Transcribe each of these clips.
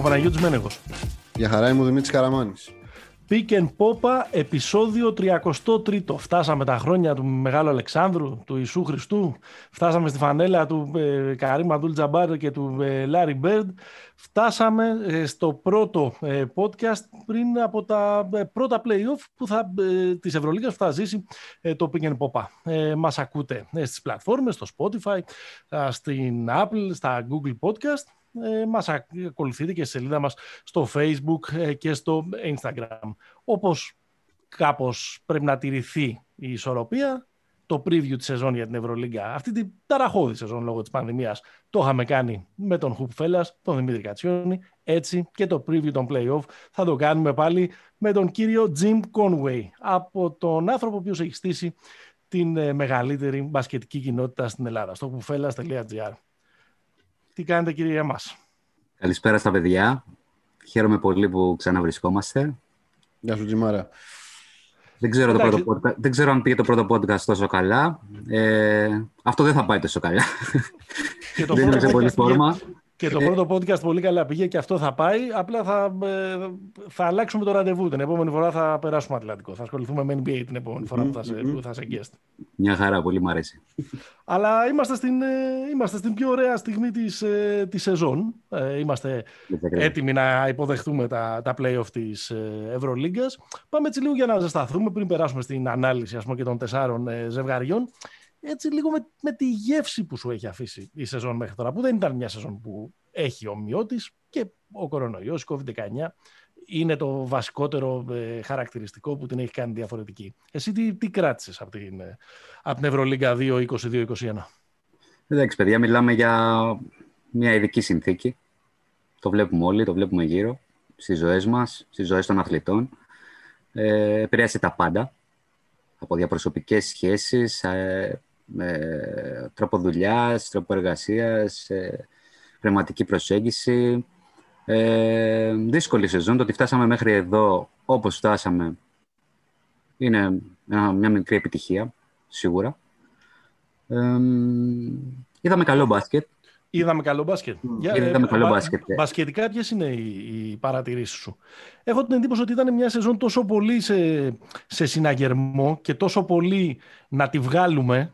Γεια χαρά, είμαι ο Παναγιώτης Μένεγος. Γεια χαρά, είμαι ο Δημήτρης Καραμάνης. Pick and Popa, επεισόδιο 33. Φτάσαμε τα χρόνια του Μεγάλου Αλεξάνδρου, του Ιησού Χριστού. Φτάσαμε στη φανέλα του ε, Καρύμ Αντούλ Τζαμπάρ και του ε, Λάρι Μπέρντ. Φτάσαμε ε, στο πρώτο ε, podcast πριν από τα ε, πρώτα play-off που θα, ε, της Ευρωλίγας που θα ζήσει το Pick and Popa. Ε, μας ακούτε στις πλατφόρμες, στο Spotify, στην Apple, στα Google Podcast ε, μας ακολουθείτε και στη σελίδα μας στο Facebook ε, και στο Instagram. Όπως κάπως πρέπει να τηρηθεί η ισορροπία, το preview της σεζόν για την Ευρωλίγκα, αυτή την ταραχώδη σεζόν λόγω της πανδημίας, το είχαμε κάνει με τον Χουπ Φέλλας, τον Δημήτρη Κατσιόνη, έτσι και το preview των play-off θα το κάνουμε πάλι με τον κύριο Jim Conway, από τον άνθρωπο ο οποίος έχει στήσει την ε, μεγαλύτερη μπασκετική κοινότητα στην Ελλάδα, στο hoopfellas.gr. Τι κάνετε κυρία μας; Καλησπέρα στα παιδιά. Χαίρομαι πολύ που ξαναβρισκόμαστε. Γεια σου Τζιμάρα. Δεν ξέρω, το πρώτο δεν ξέρω αν πήγε το πρώτο podcast τόσο καλά. Ε, αυτό δεν θα πάει τόσο καλά. Και το δεν είμαι σε πολύ φόρμα. Και το πρώτο podcast πολύ καλά πήγε και αυτό θα πάει. Απλά θα, ε, θα αλλάξουμε το ραντεβού. Την επόμενη φορά θα περάσουμε Ατλαντικό. Θα ασχοληθούμε με NBA την επόμενη φορά που θα σε, που θα σε guest. Μια χαρά, πολύ μου αρέσει. Αλλά είμαστε στην, ε, είμαστε στην πιο ωραία στιγμή της, ε, της σεζόν. Είμαστε έτοιμοι να υποδεχτούμε τα, τα play-off της Ευρωλίγκας. Πάμε έτσι λίγο για να ζεσταθούμε πριν περάσουμε στην ανάλυση ας πούμε, και των τεσσάρων ζευγαριών έτσι λίγο με, με τη γεύση που σου έχει αφήσει η σεζόν μέχρι τώρα, που δεν ήταν μια σεζόν που έχει ομοιότης και ο κορονοϊός, η COVID-19, είναι το βασικότερο ε, χαρακτηριστικό που την έχει κάνει διαφορετική. Εσύ τι, τι κράτησες από την, ε, από την Ευρωλίγκα 2-22-21? Εντάξει, παιδιά, μιλάμε για μια ειδική συνθήκη. Το βλέπουμε όλοι, το βλέπουμε γύρω, στις ζωές μας, στις ζωές των αθλητών. Ε, επηρέασε τα πάντα, από διαπροσωπικές σχέσεις, ε, ε, τρόπο δουλειάς, τρόπο εργασίας, ε, πνευματική προσέγγιση. Ε, δύσκολη σεζόν. Το ότι φτάσαμε μέχρι εδώ όπως φτάσαμε είναι μια μικρή επιτυχία, σίγουρα. Ε, είδαμε καλό μπάσκετ. Είδαμε καλό μπάσκετ. Είδαμε καλό μπάσκετ. Μπα, μπασκετικά, ποιες είναι οι, οι παρατηρήσεις σου; Έχω την εντύπωση ότι ήταν μια σεζόν τόσο πολύ σε, σε συναγερμό και τόσο πολύ να τη βγάλουμε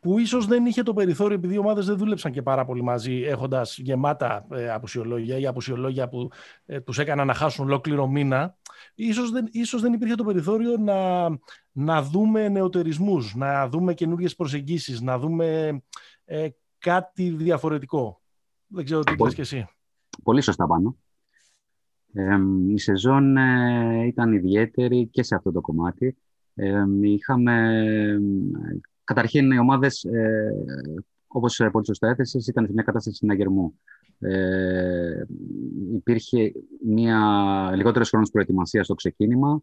που ίσως δεν είχε το περιθώριο επειδή οι ομάδες δεν δούλεψαν και πάρα πολύ μαζί έχοντας γεμάτα ε, απουσιολόγια ή απουσιολόγια που ε, τους έκαναν να χάσουν ολόκληρο μήνα. Ίσως δεν, ίσως δεν υπήρχε το περιθώριο να, να δούμε νεοτερισμούς, να δούμε καινούργιες προσεγγίσεις, να δούμε ε, κάτι διαφορετικό. Δεν ξέρω τι λες και εσύ. Πολύ σωστά πάνω. Ε, η σεζόν ε, ήταν ιδιαίτερη και σε αυτό το κομμάτι. Ε, είχαμε Καταρχήν, οι ομάδες, ε, όπως πολύ σωστά έθεσες, ήταν σε μια κατάσταση συναγερμού. Ε, υπήρχε μια λιγότερος χρόνος προετοιμασίας στο ξεκίνημα.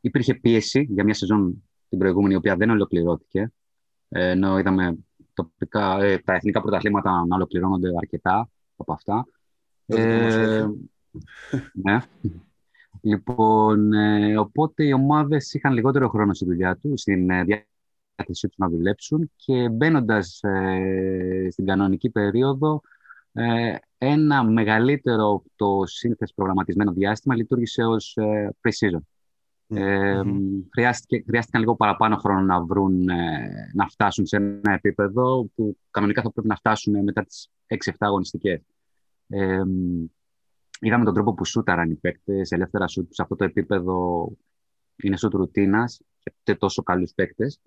Υπήρχε πίεση για μια σεζόν την προηγούμενη, η οποία δεν ολοκληρώθηκε. Ε, ενώ είδαμε τοπικά, ε, τα εθνικά πρωταθλήματα να ολοκληρώνονται αρκετά από αυτά. Ε, ναι. Λοιπόν, ε, οπότε οι ομάδες είχαν λιγότερο χρόνο στη δουλειά τους, στην ε, διάθεσή τους να δουλέψουν και μπαίνοντας ε, στην κανονική περίοδο ε, ένα μεγαλύτερο το σύνθεση προγραμματισμένο διάστημα λειτουργήσε ως ε, pre-season. Ε, χρειάστηκε, χρειάστηκαν λίγο παραπάνω χρόνο να βρουν, ε, να φτάσουν σε ένα επίπεδο που κανονικά θα πρέπει να φτάσουν μετά τις 6-7 αγωνιστικές. Ε, είδαμε τον τρόπο που σούταραν οι παίκτες, ελεύθερα σούτ σε αυτό το επίπεδο είναι σούτ ρουτίνας και τόσο καλούς παίκτες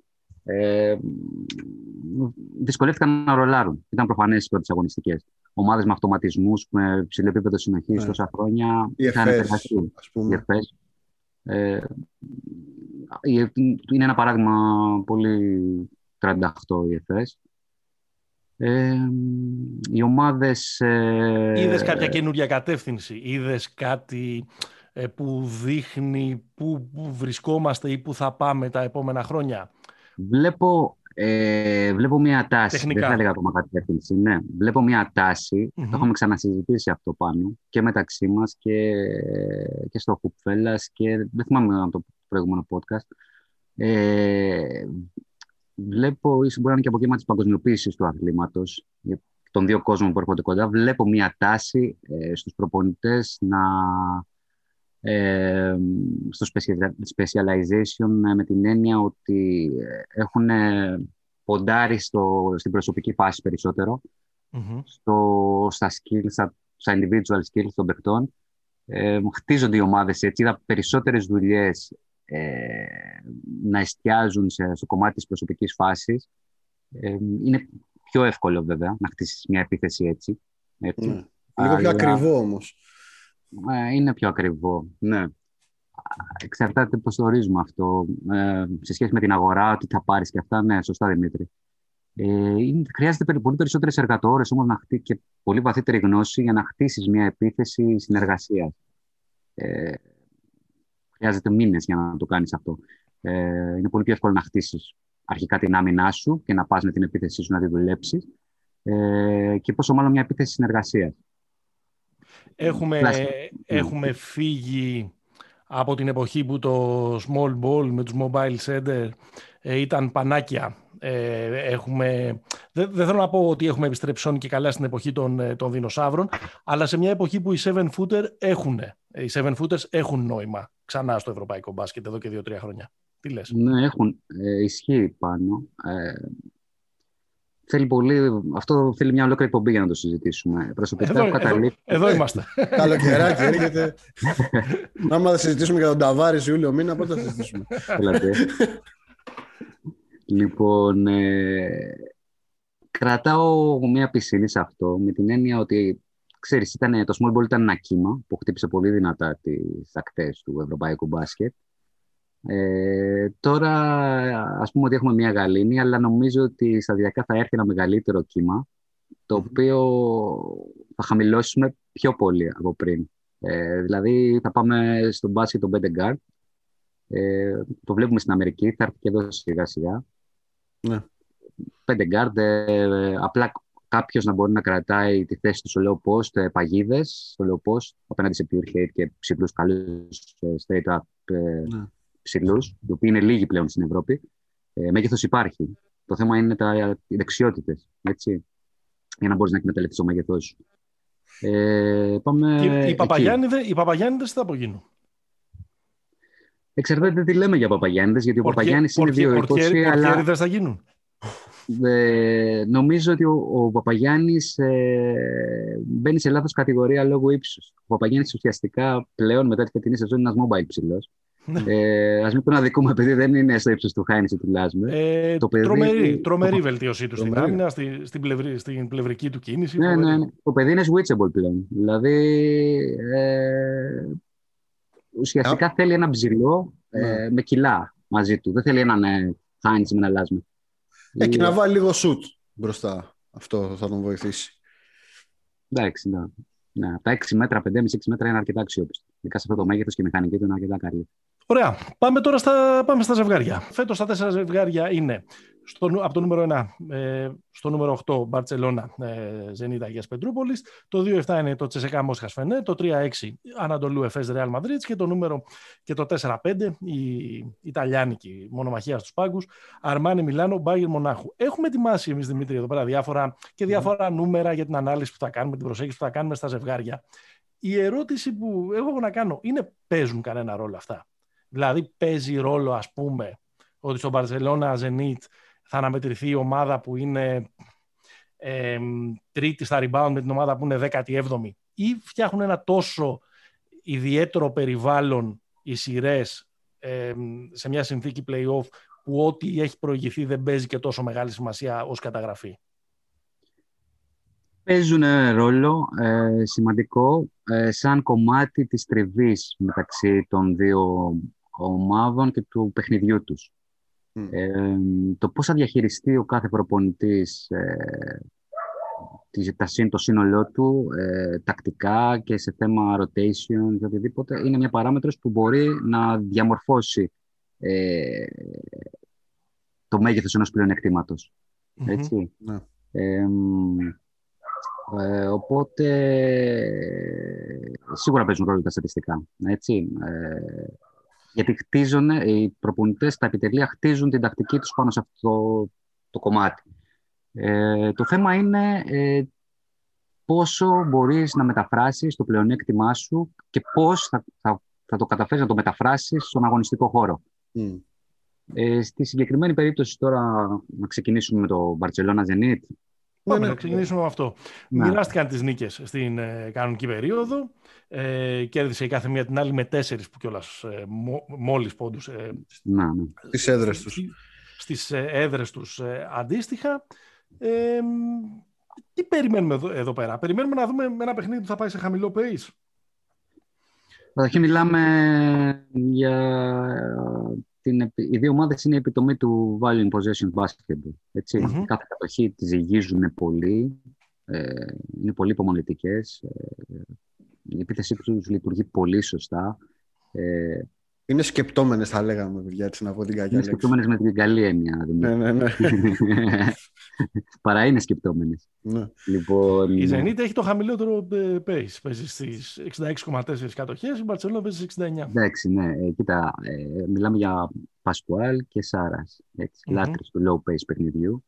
ε, δυσκολεύτηκαν να ρολάρουν. Ήταν προφανές οι πρώτες αγωνιστικές. Ομάδες με αυτοματισμούς, με ψηλό επίπεδο συνοχής ναι. τόσα χρόνια. είχαν επηρεαστεί. Ε, είναι ένα παράδειγμα πολύ 38 οι ΕΦΕΣ. Ε, οι ομάδες... Ε, είδες κάποια καινούργια κατεύθυνση, είδες κάτι ε, που δείχνει πού, πού βρισκόμαστε ή πού θα πάμε τα επόμενα χρόνια; Βλέπω, ε, βλέπω μια τάση. Τεχνικά. Δεν θα έλεγα ακόμα κατεύθυνση. Ναι. Βλέπω μια τάση. Mm-hmm. Το έχουμε ξανασυζητήσει αυτό πάνω και μεταξύ μας και, και στο Χουπφέλλα και δεν θυμάμαι από το προηγούμενο podcast. Ε, βλέπω, ίσως μπορεί να είναι και από κύμα της παγκοσμιοποίησης του αθλήματος. των δύο κόσμων που έρχονται κοντά, βλέπω μια τάση ε, στους προπονητές να, ε, στο specialization με την έννοια ότι έχουν ποντάρει στο, στην προσωπική φάση στο, στα skills, στα, στα individual skills των παιχτών. Ε, χτίζονται οι ομάδες έτσι, είδα περισσότερες δουλειές ε, να εστιάζουν σε, στο κομμάτι της προσωπικής φάσης. Ε, είναι πιο εύκολο βέβαια να χτίσεις μια επίθεση έτσι. έτσι. Ναι. Λίγο πιο ακριβό όμως. Ε, είναι πιο ακριβό, ναι. Εξαρτάται πώς το ορίζουμε αυτό. Ε, σε σχέση με την αγορά, ότι θα πάρεις και αυτά, ναι, σωστά Δημήτρη. Ε, χρειάζεται πολύ περισσότερες εργατόρες όμως και πολύ βαθύτερη γνώση για να χτίσεις μια επίθεση συνεργασίας. Ε, χρειάζεται μήνες για να το κάνεις αυτό. Ε, είναι πολύ πιο εύκολο να χτίσεις αρχικά την άμυνά σου και να πας με την επίθεσή σου να τη δουλέψεις. Ε, και πόσο μάλλον μια επίθεση συνεργασίας. Έχουμε, έχουμε φύγει από την εποχή που το small ball με τους mobile center ε, ήταν πανάκια ε, έχουμε, δεν, δεν, θέλω να πω ότι έχουμε επιστρέψει και καλά στην εποχή των, ε, των δεινοσαύρων, αλλά σε μια εποχή που οι 7 footer έχουν, ε, οι 7 footers έχουν νόημα ξανά στο ευρωπαϊκό μπάσκετ εδώ και 2-3 χρόνια. Τι λες; Ναι, έχουν. Ε, ισχύει πάνω. Ε, θέλει πολύ, αυτό θέλει μια ολόκληρη εκπομπή για να το συζητήσουμε. Προσωπικά εδώ, καταλήξει... εδώ, εδώ είμαστε. Καλοκαιράκι έρχεται. Άμα θα συζητήσουμε για τον Ταβάρη Ιούλιο μήνα, πότε θα συζητήσουμε; Λοιπόν, ε, κρατάω μια πισίνη σε αυτό, με την έννοια ότι, ξέρεις, ήταν, το small ball ήταν ένα κύμα που χτύπησε πολύ δυνατά τις ακτές του ευρωπαϊκού μπάσκετ. Ε, τώρα, ας πούμε ότι έχουμε μια γαλήνη, αλλά νομίζω ότι σταδιακά θα έρθει ένα μεγαλύτερο κύμα, το οποίο θα χαμηλώσουμε πιο πολύ από πριν. Ε, δηλαδή, θα πάμε στο μπάσκετ των 5 guard, ε, το βλέπουμε στην Αμερική, θα έρθει και εδώ σιγά σιγά. Ναι. Πέντε γκάρντ, ε, απλά κάποιος να μπορεί να κρατάει τη θέση του στο low post, ε, παγίδες στο low post, απέναντι σε pure height και ψηλούς καλούς ε, straight up ναι. Ψηλούς, οι οποίοι είναι λίγοι πλέον στην Ευρώπη. Ε, Μέγεθος υπάρχει. Το θέμα είναι τα, οι δεξιότητες. Για να μπορείς να εκμεταλλευτείς το μέγεθός σου. Ε, πάμε και οι Παπαγιάννηδε τι θα απογίνουν. Εξαρτάται τι λέμε για Παπαγιάννηδε, γιατί ο Παπαγιάννης είναι δύο εικοσί. Αλλά... θα γίνουν. Ε, νομίζω ότι ο, ο Παπαγιάννης ε, μπαίνει σε λάθος κατηγορία λόγω ύψους. Ο Παπαγιάννης ουσιαστικά πλέον μετά τη φετινή σεζόν είναι ένας mobile ψηλός. Ναι. ε, Α μην τον αδικούμε, επειδή δεν είναι στο ύψος του Χάινι ή του Λάσμε. Ε, το παιδί, τρομερή, τρομερή βελτίωσή του στην άμυνα, στη, στην, πλευρή, στην πλευρική του κίνηση. Ναι, ναι, ναι. Το παιδί είναι switchable πλέον. Δηλαδή, ε, ουσιαστικά θέλει ένα ψηλό ε, ναι. με κιλά μαζί του. Δεν θέλει έναν ε, με ένα λάσμα. Ε, και να βάλει λίγο σουτ μπροστά. Αυτό θα τον βοηθήσει. Εντάξει, ναι. ναι. Τα 6 μέτρα, 5,5-6 μέτρα είναι αρκετά αξιόπιστα. Ειδικά σε αυτό το μέγεθος και η μηχανική του είναι αρκετά καλή. Ωραία. Πάμε τώρα στα, πάμε στα ζευγάρια. Φέτος τα τέσσερα ζευγάρια είναι στο, από το νούμερο 1 ε, στο νούμερο 8 Μπαρτσελώνα ε, Ζενίτα Αγίας Πετρούπολης, το 2-7 είναι το Τσεσεκά Μόσχας Φενέ, το 3-6 Ανατολού Εφές Ρεάλ Μαδρίτς και το νούμερο και το 4-5 η Ιταλιάνικη μονομαχία στους πάγκους Αρμάνι Μιλάνο Μπάγερ Μονάχου. Έχουμε ετοιμάσει εμείς Δημήτρη εδώ πέρα διάφορα και διάφορα mm. νούμερα για την ανάλυση που θα κάνουμε, την προσέγγιση που θα κάνουμε στα ζευγάρια. Η ερώτηση που έχω να κάνω είναι παίζουν κανένα ρόλο αυτά; Δηλαδή παίζει ρόλο ας πούμε ότι στο Μπαρσελόνα Zenit θα αναμετρηθεί η ομάδα που είναι ε, τρίτη στα rebound με την ομάδα που είναι 17η ή φτιάχνουν ένα τόσο ιδιαίτερο περιβάλλον οι σειρές ε, σε μια συνθήκη play-off που ό,τι έχει προηγηθεί δεν παίζει και τόσο μεγάλη σημασία ως καταγραφή. Παίζουν ρόλο ε, σημαντικό ε, σαν κομμάτι της τριβής μεταξύ των δύο ομάδων και του παιχνιδιού τους. Ε, το πώς θα διαχειριστεί ο κάθε προπονητής ε, το σύνολό του ε, τακτικά και σε θέμα rotation και οτιδήποτε είναι μια παράμετρος που μπορεί να διαμορφώσει ε, το μέγεθος ενός πλεονεκτήματος. Έτσι. Ναι. Ε, οπότε σίγουρα παίζουν ρόλο τα στατιστικά. Έτσι. Ε, γιατί χτίζουν, οι προπονητές στα επιτελεία χτίζουν την τακτική τους πάνω σε αυτό το κομμάτι. Ε, το θέμα είναι ε, πόσο μπορείς να μεταφράσεις το πλεονέκτημά σου και πώς θα, θα, θα το καταφέρεις να το μεταφράσεις στον αγωνιστικό χώρο. Μμ. Ε, στη συγκεκριμένη περίπτωση τώρα να ξεκινήσουμε με το Barcelona Zenit. Πάμε ναι. να ξεκινήσουμε με αυτό. Ναι. Μοιράστηκαν τις νίκες στην ε, κανονική περίοδο. Ε, κέρδισε η κάθε μία την άλλη με τέσσερις που κιόλας ε, μο- μόλις πόντους ε, Να, ναι. Τις έδρες τους. στις ε, έδρες τους ε, αντίστοιχα. Ε, μ, τι περιμένουμε εδώ, εδώ πέρα; Περιμένουμε να δούμε ένα παιχνίδι που θα πάει σε χαμηλό pace. Καταρχήν μιλάμε για την, επι- οι δύο ομάδες είναι η επιτομή του value in possession basketball. Έτσι. Μμμ. Κάθε κατοχή τη ζυγίζουν πολύ, ε, είναι πολύ υπομονετικές. Ε, η επίθεσή τους λειτουργεί πολύ σωστά. Ε, Είναι σκεπτόμενες θα λέγαμε, παιδιά, έτσι να πω την κακιά είναι λέξη. σκεπτόμενες με την καλή έννοια. Ναι, ναι, ναι. Παρά είναι σκεπτόμενες. ναι. Λοιπόν, Η Zenit έχει το χαμηλότερο ε, pace. Παίζει στις 66,4 κατοχές, η Barcelona παίζει στις 69. Εντάξει, ναι. Ε, κοίτα, ε, μιλάμε για Πασκουάλ και Σάρας. Έτσι, Μμμ. λάτρες του low pace παιχνιδιού.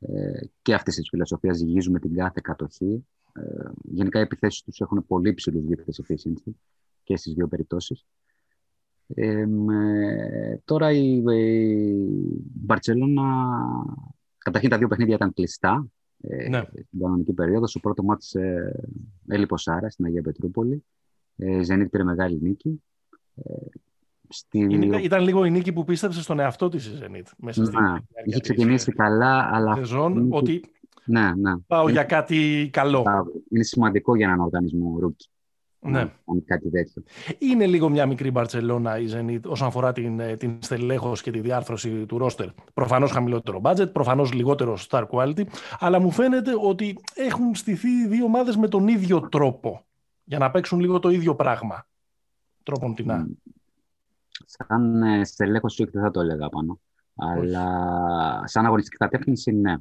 Ε, και αυτής της φιλοσοφίας ζυγίζουμε την κάθε κατοχή. Ε, γενικά οι επιθέσεις τους έχουν πολύ ψηλούς δείκτες efficiency και στις δύο περιπτώσεις. Ε, μ, ε, τώρα η, η Μπαρτσελώνα, καταρχήν τα δύο παιχνίδια ήταν κλειστά ε, Ναι. στην κανονική περίοδο. Στο πρώτο μάτς ε, έλειπε ο Σάρας στην Αγία Πετρούπολη. Ε, Ζενίτ πήρε μεγάλη νίκη. Ε, στη... Είναι- Ήταν λίγο η νίκη που πίστεψε στον εαυτό της η Zenit. Μέσα στη Ναι, διάρκεια είχε της, ξεκινήσει ε, καλά, αλλά σεζόν, είναι- ότι ναι, ναι. πάω Είναι- για κάτι καλό. είναι σημαντικό για έναν οργανισμό rookie. Ναι. Να κάνει κάτι τέτοιο. Είναι λίγο μια μικρή Μπαρτσελώνα η Zenit όσον αφορά την, ε, την στελέχωση και τη διάρθρωση του ρόστερ. Προφανώς χαμηλότερο budget, προφανώς λιγότερο star quality, αλλά μου φαίνεται ότι έχουν στηθεί οι δύο ομάδες με τον ίδιο τρόπο για να παίξουν λίγο το ίδιο πράγμα. Τρόπον την Μ, Σαν ε, στελέχωση όχι δεν θα το έλεγα πάνω. Αλλά σαν αγωνιστική κατεύθυνση, ναι.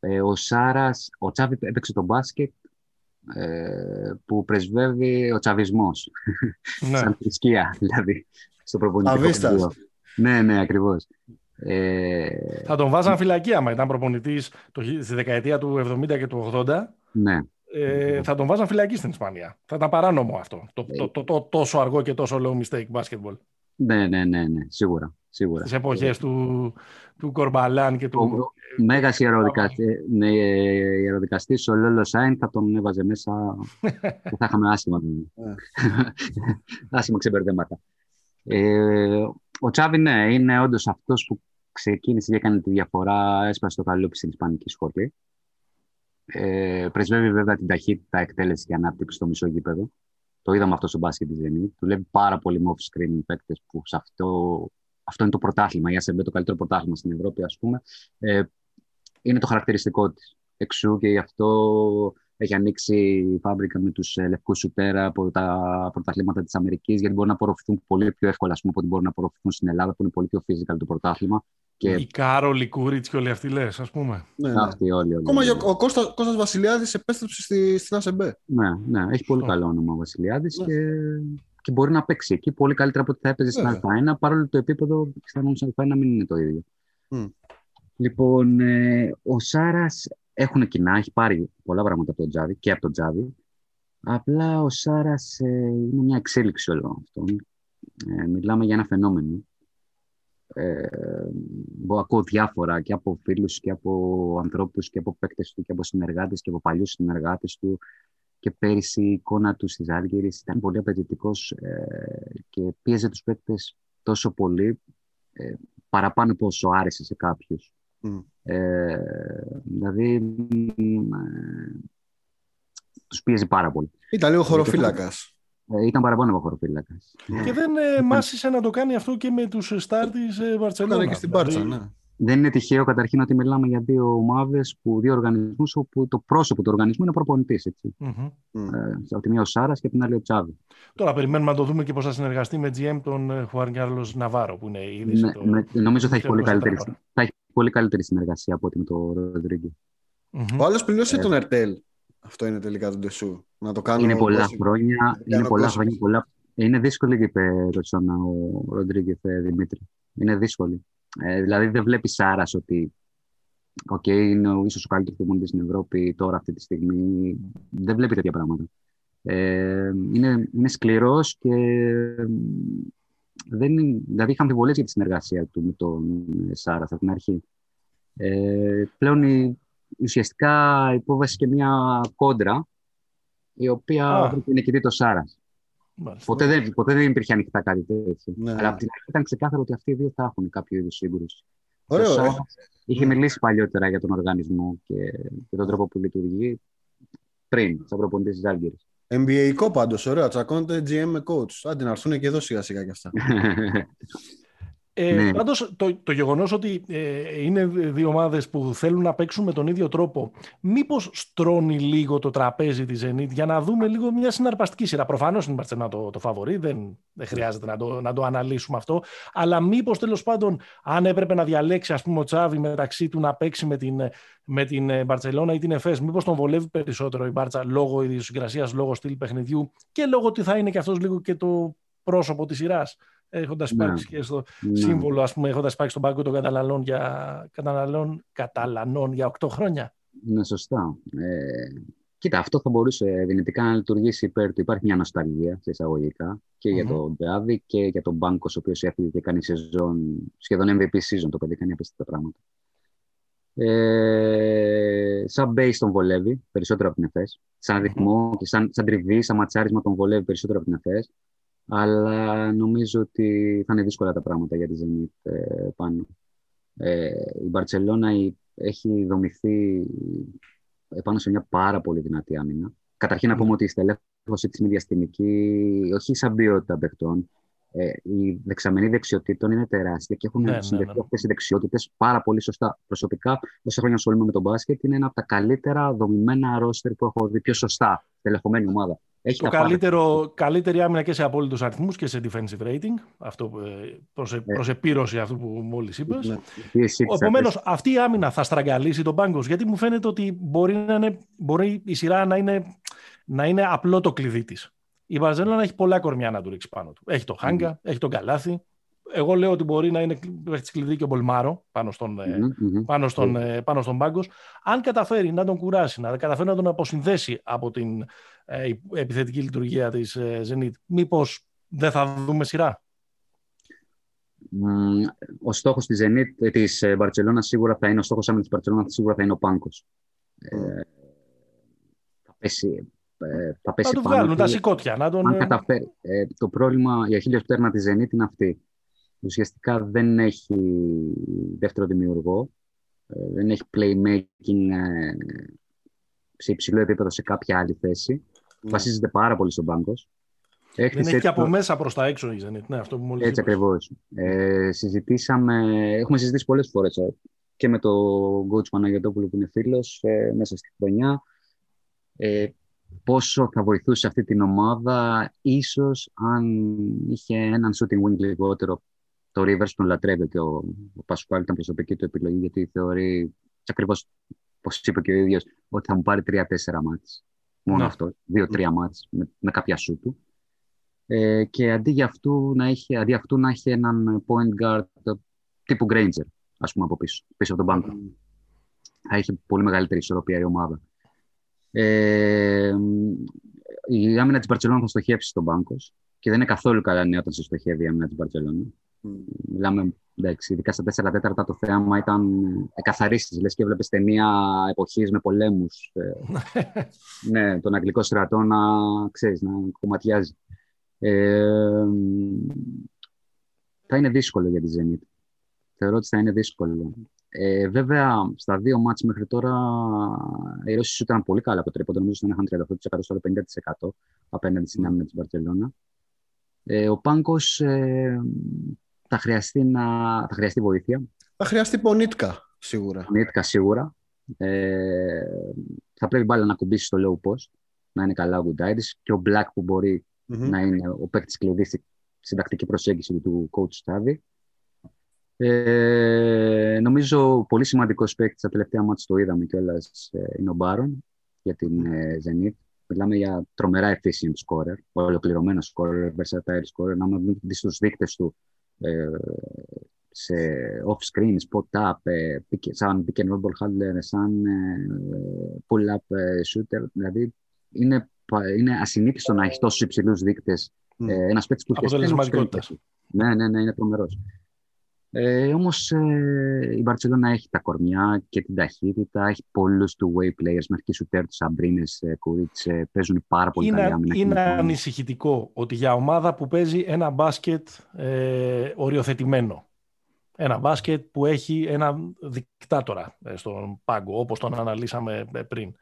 Ε, ο Σάρας, ο Τσάβη έπαιξε το μπάσκετ ε, που πρεσβεύει ο τσαβισμός. Ναι. Σαν θρησκεία, δηλαδή, στο προπονητικό Τσαβίστας. πεδίο. Ναι, ναι, ακριβώς. Ε, Θα τον βάζαν φυλακή άμα ήταν προπονητής στη δεκαετία του 70 και του 80. ναι, Ε, θα τον βάζαν φυλακή στην Ισπανία. Θα ήταν παράνομο αυτό. Το, το, το, το τόσο αργό και τόσο low mistake basketball. Ναι, ναι, ναι, ναι, σίγουρα. σίγουρα. Στις εποχές του, του Κορμπαλάν και του... Ο μέγας ιεροδικαστής, ναι, ιεροδικαστής, ο Λόλο Σάιν, θα τον έβαζε μέσα και θα είχαμε άσχημα, Ναι. άσχημα ξεμπερδέματα. Ε, ο Τσάβη, ναι, είναι όντως αυτός που ξεκίνησε και έκανε τη διαφορά, έσπασε το καλούπι στην Ισπανική σχολή. Ε, πρεσβεύει βέβαια την ταχύτητα εκτέλεση και ανάπτυξη στο μισό γήπεδο. Το είδαμε αυτό στο μπάσκετ της Zenit. Δουλεύει πάρα πολύ με off-screen παίκτες που σε αυτό, αυτό είναι το πρωτάθλημα. Η ASB το καλύτερο πρωτάθλημα στην Ευρώπη, ας πούμε. Ε, είναι το χαρακτηριστικό της. Εξού και γι' αυτό έχει ανοίξει η φάμπρικα με τους ε, λευκούς σουτέρα από τα πρωταθλήματα της Αμερικής, γιατί μπορούν να απορροφηθούν πολύ πιο εύκολα, ας πούμε, από ό,τι μπορούν να απορροφηθούν στην Ελλάδα, που είναι πολύ πιο physical το πρωτάθλημα. Και Η Κάρολη Κούριτς και όλοι αυτοί λες, ας πούμε. Ναι, ναι. αυτοί όλοι. όλοι, Ακόμα όλοι. και ο, ο Κώστα, Κώστας Βασιλιάδης επέστρεψε στη, στην ΑΣΕΜΠΕ. Ναι, ναι, έχει πολύ Σωστό. καλό όνομα ο Βασιλιάδης Ναι. και, και μπορεί να παίξει εκεί πολύ καλύτερα από ό,τι θα έπαιζε στην Βέβαια. Α1, παρόλο που το επίπεδο πιθανόν στην Α1 μην είναι το ίδιο. Μμ. Λοιπόν, ε, ο Σάρας έχουν κοινά, έχει πάρει πολλά πράγματα από τον Τζάβι και από τον Τζάβι. Απλά ο Σάρας ε, είναι μια εξέλιξη όλων αυτών. Ε, μιλάμε για ένα φαινόμενο. Ε, που ακούω διάφορα και από φίλους και από ανθρώπους και από παίκτες του και από συνεργάτες και από παλιούς συνεργάτες του και πέρυσι η εικόνα του στις Άλγερες ήταν πολύ απαιτητικός ε, και πίεζε τους παίκτες τόσο πολύ ε, παραπάνω από όσο άρεσε σε κάποιους. Μμ. Ε, δηλαδή μ, ε, τους πίεζε πάρα πολύ. Ήταν λίγο χωροφύλακας. Ε, ήταν παραπάνω από χωροφύλακας. Και δεν ε, μάσησε να το κάνει αυτό και με τους στάρ της ε, Βαρτσελώνα. Ήταν και στην Πάρτσα, Δηλαδή, ναι. Δεν είναι τυχαίο καταρχήν ότι μιλάμε για δύο ομάδες, που, δύο οργανισμούς όπου το πρόσωπο του οργανισμού είναι προπονητής. Έτσι. μμμ. Μμ. Ε, από τη μία ο Σάρας και από την άλλη ο Τσάβη. Τώρα περιμένουμε να το δούμε και πώς θα συνεργαστεί με GM τον ε, Χουάν Κάρλος Ναβάρο που είναι η είδηση. Ναι, το- με- νομίζω θα έχει, πολύ ξέρω πώς θα καλύτερη, τα θα έχει πολύ καλύτερη συνεργασία από ότι με τον Ροντρίγκο. Μμμ. Ο άλλος πλήρωσε Ε. τον Ερτέλ. Αυτό είναι τελικά τον Τεσού. Να το κάνω. Είναι πολλά Κώστα. χρόνια. κάνω Είναι πολλά Κώστα. χρόνια. Πολλά... Είναι δύσκολη η περσόνα ο Ροντρίγκεφ Δημήτρη. Είναι δύσκολη. Ε, δηλαδή δεν βλέπεις Σάρας ότι Οκ, okay, είναι ο ίσως ο καλύτερος προπονητής στην Ευρώπη τώρα αυτή τη στιγμή. Δεν βλέπει τέτοια πράγματα. Ε, είναι, είναι σκληρός και δεν είναι, δηλαδή είχα αμφιβολίες για τη συνεργασία του με τον Σάρα από την αρχή. Ε, πλέον η, ουσιαστικά υπόβασε και μια κόντρα η οποία ah. είναι και το Σάρας. Ποτέ δεν, ποτέ δεν υπήρχε ανοιχτά κάτι τέτοιο. Ναι. Αλλά από την αρχή ήταν ξεκάθαρο ότι αυτοί οι δύο θα έχουν κάποιο είδους σύγκρουση. Ωραίο. Ε. Είχε μιλήσει παλιότερα για τον οργανισμό και, και τον τρόπο που λειτουργεί πριν, σαν προπονητής της Άλγηρη. NBA πάντως, ωραίο. Τσακώνεται GM με coach. Άντε να έρθουν και εδώ σιγά σιγά κι αυτά. Ε, ναι. Πάντως το, το γεγονός ότι ε, είναι δύο ομάδες που θέλουν να παίξουν με τον ίδιο τρόπο μήπως στρώνει λίγο το τραπέζι της Zenit για να δούμε λίγο μια συναρπαστική σειρά; Προφανώς είναι η το, το φαβορή, δεν, δεν χρειάζεται να το, να το αναλύσουμε αυτό αλλά μήπως τέλος πάντων αν έπρεπε να διαλέξει ας πούμε ο Τσάβη μεταξύ του να παίξει με την, με την Μπαρτσελώνα ή την ΕΦΕΣ μήπως τον βολεύει περισσότερο η Μπάρτσα λόγω ιδιοσυγκρασίας, λόγω στυλ παιχνιδιού και λόγω ότι θα είναι και αυτός λίγο και το πρόσωπο της σειράς; Έχοντας ναι. υπάρξει και στο ναι. σύμβολο, ας πούμε, έχοντας υπάρξει στον πάγκο των καταναλών για, καταναλών, καταλανών για 8 χρόνια. Ναι, σωστά. Ε, κοίτα, αυτό θα μπορούσε δυνητικά να λειτουργήσει υπέρ του. Υπάρχει μια νοσταλγία σε εισαγωγικά και mm-hmm. για τον Ντεάβη και για τον Μπάνκος, ο οποίος έφυγε και κάνει σεζόν, σχεδόν MVP season. Το παιδί κάνει απίστευτα πράγματα. Ε, σαν base τον βολεύει περισσότερο από την ΕΦΕΣ. Σαν ρυθμό και σαν, σαν τριβή, σαν ματσάρισμα τον βολεύει περισσότερο από την ΕΦΕΣ αλλά νομίζω ότι θα είναι δύσκολα τα πράγματα για τη Zenit ε, πάνω. Ε, η Μπαρτσελώνα έχει δομηθεί πάνω σε μια πάρα πολύ δυνατή άμυνα. Καταρχήν να πούμε ότι η στελέχωση της είναι διαστημική, όχι σαν ποιότητα παιχτών, ε, η δεξαμενή δεξιοτήτων είναι τεράστια και έχουν ναι, συνδεθεί ναι, ναι. αυτές οι δεξιότητες πάρα πολύ σωστά. Προσωπικά, όσα χρόνια ασχολούμαι με τον μπάσκετ, είναι ένα από τα καλύτερα δομημένα ρόστερ που έχω δει πιο σωστά. Τελεχωμένη ομάδα. Έχει το καλύτερο, καλύτερη άμυνα και σε απόλυτους αριθμούς και σε defensive rating. Αυτό προς, ε, προς επίρρωση αυτού που μόλις είπες. Ναι. Επομένως, αυτή η άμυνα θα στραγγαλίσει τον πάγκο. Γιατί μου φαίνεται ότι μπορεί, να είναι, μπορεί η σειρά να είναι, να είναι απλό το κλειδί της. Η Βαρζέλονα έχει πολλά κορμιά να του ρίξει πάνω του. Έχει το Χάγκα, mm. έχει τον Καλάθι. Εγώ λέω ότι μπορεί να είναι παίχτης κλειδί και ο Μπολμάρο πάνω στον, mm-hmm. πάνω στον, mm-hmm. πάνω στον πάγκο. Αν καταφέρει να τον κουράσει, να καταφέρει να τον αποσυνδέσει από την ε, επιθετική λειτουργία της ε, Zenit, μήπως δεν θα δούμε σειρά; Ο στόχος της Zenit, της Μπαρσελόνα σίγουρα θα είναι, ο στόχος άμυνα της Μπαρσελόνα σίγουρα θα είναι ο πάγκος. Ε, θα πέσει ε, θα πέσει να του βγάλουν τα σηκώτια. Να τον... Αν καταφέρει. Ε, το πρόβλημα για χίλιο πτέρνα της Zenit είναι αυτή. Ουσιαστικά δεν έχει δεύτερο δημιουργό, ε, δεν έχει playmaking ε, σε υψηλό επίπεδο σε κάποια άλλη θέση. Mm. Βασίζεται πάρα πολύ στον πάγκο. Έχει δεν έχει και από μέσα προς τα έξω η Zenit. Ναι, αυτό που μόλις έτσι ακριβώς. Ε, συζητήσαμε, έχουμε συζητήσει πολλές φορές ε, και με τον coach Παναγιώτοπουλο που είναι φίλος ε, μέσα στη χρονιά. Ε, πόσο θα βοηθούσε αυτή την ομάδα ίσως αν είχε έναν shooting wing λιγότερο το Rivers τον λατρεύει και ο, ο Πασκουάλ ήταν προσωπική του επιλογή γιατί θεωρεί ακριβώς όπως είπε και ο ίδιος ότι θα μου πάρει τρία-τέσσερα μάτς μόνο ναι. αυτό, δύο-τρία μάτς με, με κάποια σου του ε, και αντί, για αυτού να έχει, αντί αυτού να έχει έναν point guard τύπου Granger ας πούμε από πίσω, πίσω από τον πάγκο mm. θα είχε πολύ μεγαλύτερη ισορροπία η ομάδα ε, η άμυνα της Μπαρσελόνα θα στοχεύσει στον Πάγκο και δεν είναι καθόλου καλά νέα όταν σε στοχεύει η άμυνα της Μπαρσελόνα. Mm. Μιλάμε, εντάξει, ειδικά στα 4 τέταρτα το θέαμα ήταν εκαθαρίσει. Λες και έβλεπες ταινία εποχής με πολέμους. Ε, ναι, τον αγγλικό στρατό να ξέρεις, να κομματιάζει. Ε, θα είναι δύσκολο για τη Zenit. Θεωρώ ότι θα είναι δύσκολο. Ε, βέβαια, στα δύο μάτς μέχρι τώρα οι Ρώσοι ήταν πολύ καλά από τρίποντα. Νομίζω ότι είχαν 38% στο 50% απέναντι στην άμυνα της Βαρκελόνα. Ε, ο Πάγκο ε, θα, χρειαστεί να, θα χρειαστεί βοήθεια. Θα χρειαστεί πονίτκα σίγουρα. Πονίτκα σίγουρα. Ε, θα πρέπει μπάλα να κουμπίσει στο low post, να είναι καλά ο Γκουντάιδη και ο Black που μπορει να είναι ο παίκτης κλειδί στην τακτική προσέγγιση του coach Στάδη. Ε, νομίζω πολύ σημαντικός παίκτης στα τελευταία μάτια το είδαμε κιόλας ε, είναι ο Μπάρον για την ε, Zenit. Μιλάμε για τρομερά efficient scorer, ολοκληρωμένο scorer, versatile scorer. Να δει στου δείκτες του ε, σε off-screen, spot-up, ε, σαν pick and roll ball handler, σαν ε, pull-up ε, shooter. Δηλαδή, είναι, είναι ασυνήθιστο να έχεις τόσους υψηλούς δείκτες mm. ένας παίκτης που έχει Ναι, ναι, ναι, είναι τρομερός. Ε, Όμως ε, η Μπαρσελόνα έχει τα κορμιά και την ταχύτητα, έχει πολλούς του way players, μέχρι και σουτέρ του Σαμπρίνες, Κουρίτσε, παίζουν πάρα πολύ είναι, καλή άμυνα. Είναι ανησυχητικό ότι για ομάδα που παίζει ένα μπάσκετ ε, οριοθετημένο, ένα μπάσκετ που έχει ένα δικτάτορα ε, στον πάγκο, όπως τον αναλύσαμε ε, πριν.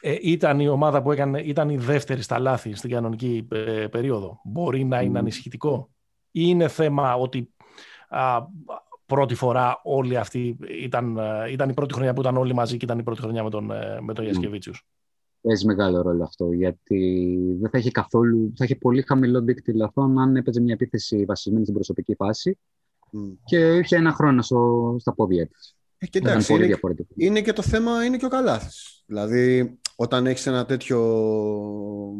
Ε, ήταν η ομάδα που έκανε, ήταν η δεύτερη στα λάθη στην κανονική ε, περίοδο. Μπορεί να είναι ανησυχητικό; Ή είναι θέμα ότι πρώτη φορά όλοι αυτοί ήταν, ήταν η πρώτη χρονιά που ήταν όλοι μαζί και ήταν η πρώτη χρονιά με τον, με τον Ιασκεβίτσιους. Παίζει μεγάλο ρόλο αυτό, γιατί δεν θα είχε καθόλου, θα είχε πολύ χαμηλό δίκτυο λαθών αν έπαιζε μια επίθεση βασισμένη στην προσωπική φάση και είχε ένα χρόνο στο, στα πόδια της. Ε, κοιτάξτε, είναι, είναι, και το θέμα, είναι και ο Καλάθης. Δηλαδή, όταν έχεις ένα τέτοιο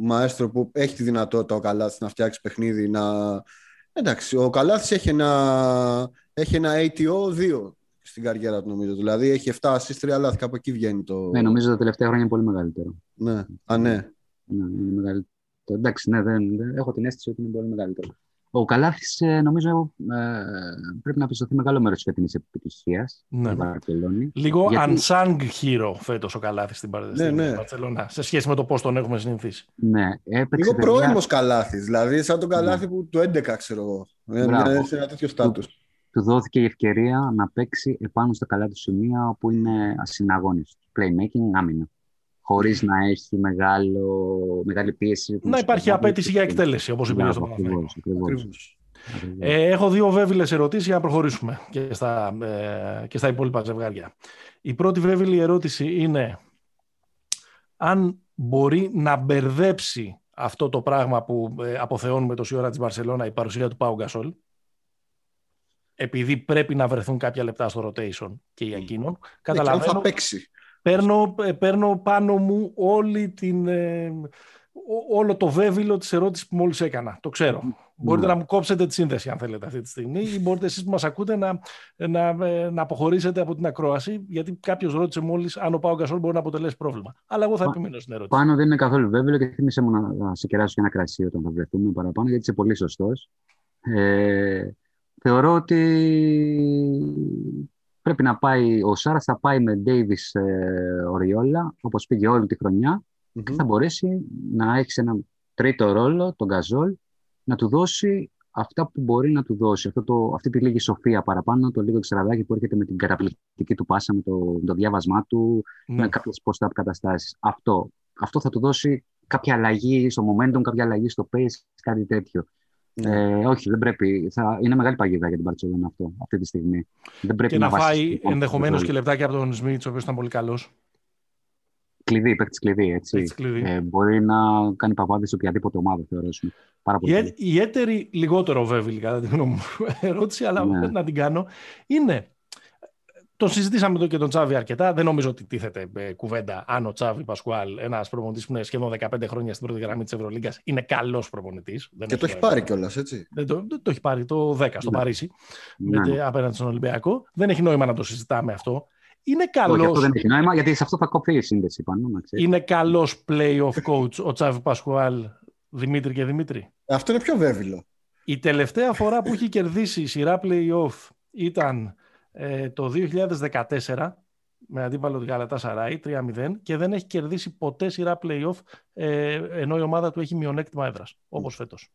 μαέστρο που έχει τη δυνατότητα ο Καλάθης να φτιάξει παιχνίδι, να... Εντάξει, ο Καλάθης έχει ένα, έχει ένα ATO 2 στην καριέρα του νομίζω. Δηλαδή έχει 7 assists, 3 λάθη, κάπου εκεί βγαίνει το... Ναι, νομίζω τα τελευταία χρόνια είναι πολύ μεγαλύτερο. Ναι, α, ναι. Ναι, είναι μεγαλύτερο. Εντάξει, ναι, δεν, δεν, έχω την αίσθηση ότι είναι πολύ μεγαλύτερο. Ο Καλάθης, ε, νομίζω, ε, πρέπει να πιστωθεί μεγάλο μέρος της φετινής επιτυχίας ναι. Λίγο γιατί... unsung hero φέτος ο Καλάθης στην ναι, ναι. Βαρκελόνη σε σχέση με το πώς τον έχουμε συνηθίσει. Ναι, έπαιξε. Λίγο πρώιμος Καλάθης, δηλαδή σαν τον Καλάθη ναι. που του 11, ξέρω εγώ. Είναι σε ένα τέτοιο στάτους. Του δόθηκε η ευκαιρία να παίξει επάνω στα καλά του σημεία όπου είναι ασυναγώνιστος. Playmaking, άμυνα χωρίς να έχει μεγάλο, μεγάλη πίεση. Να υπάρχει απέτηση για εκτέλεση, όπως είπε στο ε, έχω δύο βέβαιε ερωτήσεις για να προχωρήσουμε και στα, ε, και στα υπόλοιπα ζευγάρια. Η πρώτη βέβαιη ερώτηση είναι αν μπορεί να μπερδέψει αυτό το πράγμα που ε, αποθεώνουμε τόση ώρα της Μπαρσελώνα η παρουσία του Πάου Γκασόλ επειδή πρέπει να βρεθούν κάποια λεπτά στο rotation και για εκείνον. Καταλαβαίνω, θα παίξει παίρνω, ε, παίρνω πάνω μου όλη την, ε, όλο το βέβαιλο της ερώτησης που μόλις έκανα. Το ξέρω. Μπορείτε ναι. να μου κόψετε τη σύνδεση αν θέλετε αυτή τη στιγμή ή μπορείτε εσείς που μας ακούτε να, να, ε, να αποχωρήσετε από την ακρόαση γιατί κάποιος ρώτησε μόλις αν ο Πάο Γκασόλ μπορεί να αποτελέσει πρόβλημα. Αλλά εγώ θα επιμείνω στην ερώτηση. Πάνω δεν είναι καθόλου βέβαιο και θύμισε μου να, σε κεράσω και ένα κρασί όταν θα βρεθούμε παραπάνω γιατί είσαι πολύ σωστός. Ε, θεωρώ ότι πρέπει να πάει, ο Σάρας θα πάει με Ντέιβις ε, Οριόλα, όπως πήγε όλη τη χρονια και θα μπορέσει να έχει ένα τρίτο ρόλο, τον Γκαζόλ, να του δώσει αυτά που μπορεί να του δώσει. Αυτό το, αυτή τη λίγη σοφία παραπάνω, το λίγο εξτραδάκι που έρχεται με την καταπληκτική του πάσα, με το, το διάβασμά του, με κάποιες post-up καταστάσεις. Αυτό, αυτό θα του δώσει κάποια αλλαγή στο momentum, κάποια αλλαγή στο pace, κάτι τέτοιο. Ναι. Ε, όχι, δεν πρέπει. Θα... Είναι μεγάλη παγίδα για την Παρσελόνα αυτό αυτή τη στιγμή. Δεν πρέπει και να, να φάει ενδεχομένως και λεπτάκια από τον Σμιτς, ο οποίος ήταν πολύ καλός. Κλειδί, παίκτης κλειδί. Έτσι. κλειδί. Ε, μπορεί να κάνει παπάδες σε οποιαδήποτε ομάδα, θεωρήσουμε. Πάρα πολύ η, η έτερη, λιγότερο βέβαιη κατά τη γνώμη μου, ερώτηση, αλλά ναι. να την κάνω, είναι το συζητήσαμε εδώ και τον Τσάβη αρκετά. Δεν νομίζω ότι τίθεται ε, κουβέντα αν ο Τσάβη Πασκουάλ, ένας προπονητής που είναι σχεδόν 15 χρόνια στην πρώτη γραμμή της Ευρωλίγκας, είναι καλός προπονητής. Και το έχει πάρει κιόλας, έτσι. Δεν το, το, έχει πάρει το 10 στο ναι. Παρίσι, ναι. Με, απέναντι στον Ολυμπιακό. Δεν έχει νόημα να το συζητάμε αυτό. Είναι καλό. Αυτό δεν έχει νόημα, γιατί σε αυτό θα κοπεί η σύνδεση πάνω. Είναι καλός playoff coach ο Τσάβη Πασκουάλ, Δημήτρη και Δημήτρη. Αυτό είναι πιο βέβαιο. Η τελευταία φορά που έχει κερδίσει η σειρά playoff ήταν ε, το 2014 με αντίπαλο την Γαλατά Σαράι 3-0 και δεν έχει κερδίσει ποτέ σειρά playoff ε, ενώ η ομάδα του έχει μειονέκτημα έδρας, όπως φέτος.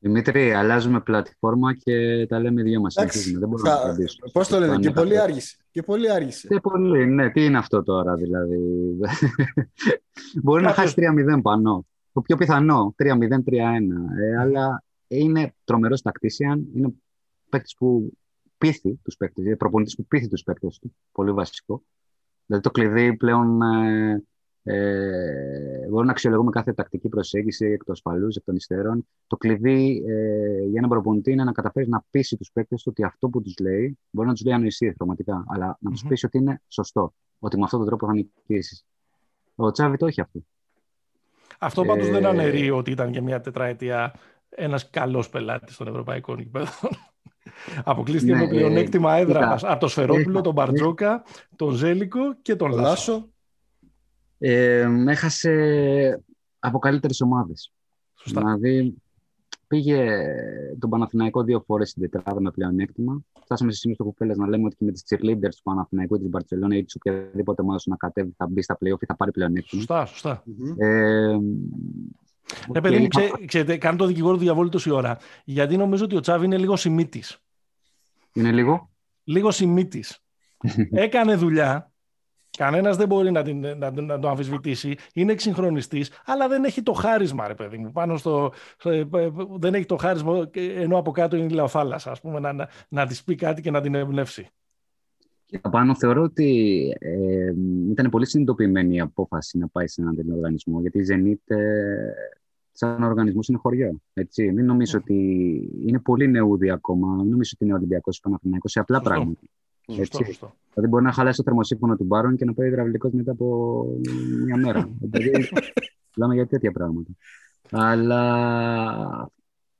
Δημήτρη, αλλάζουμε πλατφόρμα και τα λέμε δύο μας. Δεν μπορούμε θα... να Πώς το λένε, και πολύ άργησε. Και πολύ άργησε. Και πολύ, ναι. Τι είναι αυτό τώρα, δηλαδή. Μπορεί να χάσει 3-0 πάνω. Το πιο πιθανό, 3-0-3-1. Ε, αλλά είναι τρομερός τακτήσιαν. Είναι παίκτης που πείθει τους παίκτες, είναι προπονητής που πείθει τους παίκτες του. Πολύ βασικό. Δηλαδή το κλειδί πλέον ε, ε, μπορεί να αξιολογούμε κάθε τακτική προσέγγιση εκ του ασφαλούς, εκ των υστέρων. Το κλειδί ε, για έναν προπονητή είναι να καταφέρει να πείσει τους παίκτες ότι αυτό που τους λέει μπορεί να τους λέει ανοησίε πραγματικά, αλλά να τους πείσει ότι είναι σωστό. Ότι με αυτόν τον τρόπο θα νικήσεις. Ο Τσάβη το έχει αυτό. Αυτό πάντως ε, δεν αναιρεί ότι ήταν και μια τετραετία ένας καλός πελάτης των ευρωπαϊκών γηπέδων. Αποκλείστηκε ναι, με πλεονέκτημα ε, έδρα από το Σφερόπουλο, τον Μπαρτζόκα, τον Ζέλικο και τον Λάσο. Ε, έχασε από καλύτερες ομάδες. Δηλαδή, πήγε τον Παναθηναϊκό δύο φορές στην τετράδα με πλεονέκτημα. Φτάσαμε σε σημείο στο κουφέλε να λέμε ότι και με τις cheerleaders του Παναθηναϊκού ή της Μπαρσελόνα ή της οποιαδήποτε ομάδας να κατέβει θα μπει στα playoff ή θα πάρει πλεονέκτημα. Σωστά, σωστά. Ε, ναι, παιδί μου, ξέρετε, κάνω το δικηγόρο του διαβόλου τόση ώρα. Γιατί νομίζω ότι ο Τσάβη είναι λίγο σημίτης. Είναι λίγο; Λίγο σημίτης. Έκανε δουλειά. Κανένας δεν μπορεί να, την, να, να το αμφισβητήσει. Είναι εξυγχρονιστής, αλλά δεν έχει το χάρισμα, ρε παιδί μου. Πάνω στο, ε, ε, δεν έχει το χάρισμα, ενώ από κάτω είναι η λαοθάλασσα, ας πούμε, να, να, να της πει κάτι και να την εμπνεύσει. Και πάνω θεωρώ ότι ε, ήταν πολύ συνειδητοποιημένη η απόφαση να πάει σε έναν τέτοιο οργανισμό, γιατί η Zenit σαν οργανισμός είναι χωριό. Έτσι. Μην νομίζω ότι είναι πολύ νεούδι ακόμα. Μην νομίζω ότι είναι Ολυμπιακός ή Παναθηναϊκός σε απλά πράγματα. Έτσι. Σωστό, Δηλαδή μπορεί να χαλάσει το θερμοσύμφωνο του Μπάρον και να πάει υδραυλικός μετά από μια μέρα. δηλαδή, μιλάμε για τέτοια πράγματα. Αλλά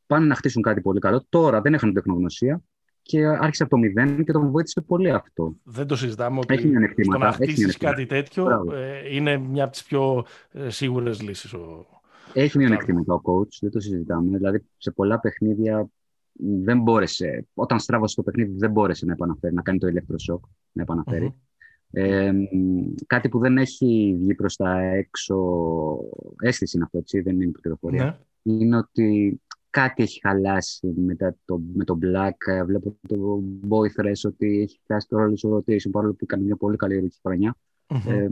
πάνε να χτίσουν κάτι πολύ καλό. Τώρα δεν έχουν τεχνογνωσία και άρχισε από το μηδέν και τον βοήθησε πολύ αυτό. Δεν το συζητάμε ότι έχει στο να χτίσει κάτι τέτοιο ε, είναι μια από τις πιο ε, σίγουρες λύσεις. Ο... Έχει μειονεκτήματα ο coach, δεν το συζητάμε. Δηλαδή σε πολλά παιχνίδια δεν μπόρεσε, όταν στράβωσε το παιχνίδι δεν μπόρεσε να επαναφέρει, να κάνει το ηλεκτροσόκ, να επαναφερει Ε, κάτι που δεν έχει βγει προς τα έξω, αίσθηση είναι αυτό, έτσι, δεν είναι πληροφορία, ναι. είναι ότι κάτι έχει χαλάσει μετά το, με τον Black. Βλέπω το Boy ότι έχει φτάσει το ρόλο του rotation, παρόλο που έκανε μια πολύ καλή ρούκη χρονιά. Ε,